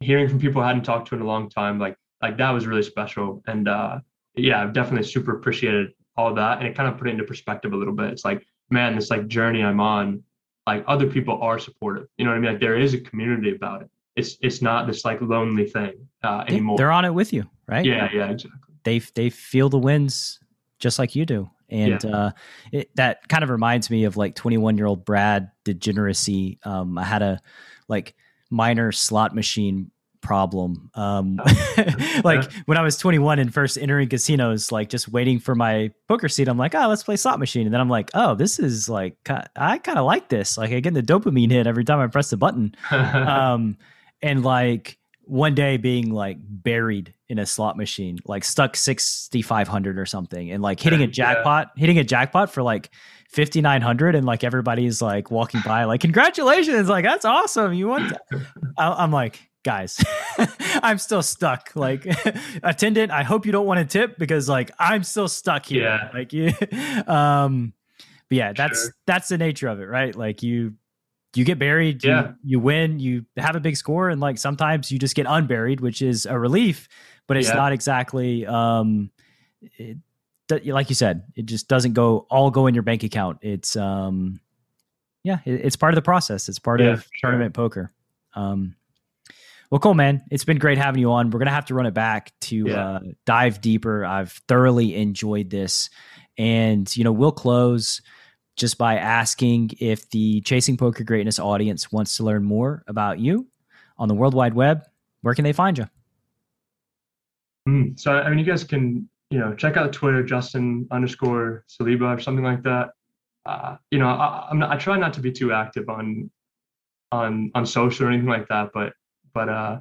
Speaker 3: hearing from people I hadn't talked to in a long time, like like that was really special. And uh, yeah, I've definitely super appreciated all of that, and it kind of put it into perspective a little bit. It's like, man, this like journey I'm on, like other people are supportive. You know what I mean? Like there is a community about it. It's it's not this like lonely thing uh, anymore.
Speaker 2: They're on it with you, right?
Speaker 3: yeah, yeah, exactly.
Speaker 2: they they feel the winds just like you do and uh it, that kind of reminds me of like 21 year old brad degeneracy um i had a like minor slot machine problem. Um like when i was 21 and first entering casinos like just waiting for my poker seat i'm like oh let's play slot machine. And then i'm like oh this is like i kind of like this. Like i get the dopamine hit every time i press the button. Um and like one day being like buried in a slot machine like stuck 6500 or something and like hitting a
Speaker 3: Yeah.
Speaker 2: jackpot hitting a jackpot for like 5900 and like everybody's like walking by like congratulations like that's awesome you won I- i'm like guys i'm still stuck like attendant i hope you don't want to tip because like i'm still stuck here
Speaker 3: Yeah.
Speaker 2: like you um but yeah that's
Speaker 3: Sure.
Speaker 2: that's the nature of it right like you you get buried, you,
Speaker 3: Yeah.
Speaker 2: you win, you have a big score, and like sometimes you just get unburied, which is a relief, but it's
Speaker 3: Yeah.
Speaker 2: not exactly um it like you said, it just doesn't go all go in your bank account. It's um, yeah, it, it's part of the process. It's part
Speaker 3: Yeah,
Speaker 2: of
Speaker 3: sure.
Speaker 2: tournament poker. Um, well, cool, man. It's been great having you on. We're gonna have to run it back to
Speaker 3: Yeah.
Speaker 2: uh, dive deeper. I've thoroughly enjoyed this, and you know, we'll close just by asking if the Chasing Poker Greatness audience wants to learn more about you on the World Wide Web. Where can they find you?
Speaker 3: Mm, so I mean, you guys can you know check out Twitter, Justin underscore Saliba or something like that. Uh, you know, I, not, I try not to be too active on on on social or anything like that, but but uh,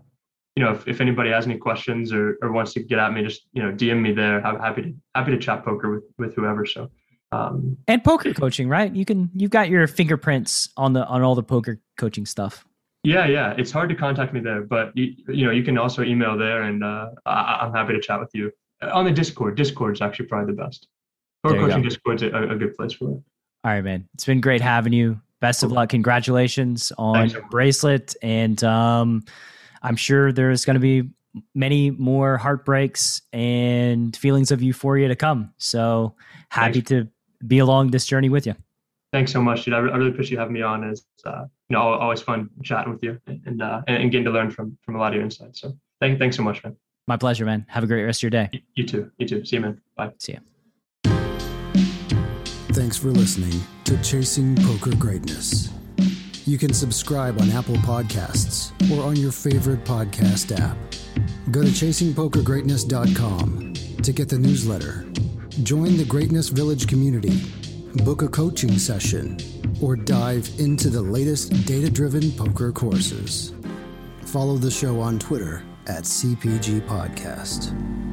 Speaker 3: you know, if, if anybody has any questions or, or wants to get at me, just you know, DM me there. I'm happy to happy to chat poker with with whoever. So um,
Speaker 2: and poker coaching, right? You can you've got your fingerprints on the on all the poker coaching stuff.
Speaker 3: yeah, yeah, it's hard to contact me there, but you, you know, you can also email there, and uh, I, I'm happy to chat with you on the Discord. Discord's actually probably the best. Poker coaching
Speaker 2: go.
Speaker 3: Discord's a, a good place for it.
Speaker 2: All right, man. It's been great having you. Best of luck. Congratulations on
Speaker 3: Thanks.
Speaker 2: your bracelet. And um, I'm sure there's going to be many more heartbreaks and feelings of euphoria to come. So happy to be along this journey with you.
Speaker 3: Thanks so much, dude. I, re- I really appreciate you having me on. It's uh, you know always fun chatting with you and uh, and, and getting to learn from from a lot of your insights. So thank thanks so much, man.
Speaker 2: My pleasure, man. Have a great rest of your day.
Speaker 3: You, you too. You too. See you, man. Bye.
Speaker 2: See ya.
Speaker 1: Thanks for listening to Chasing Poker Greatness. You can subscribe on Apple Podcasts or on your favorite podcast app. Go to chasingpokergreatness.com to get the newsletter. Join the Greatness Village community, book a coaching session, or dive into the latest data driven poker courses. Follow the show on Twitter at CPG Podcast.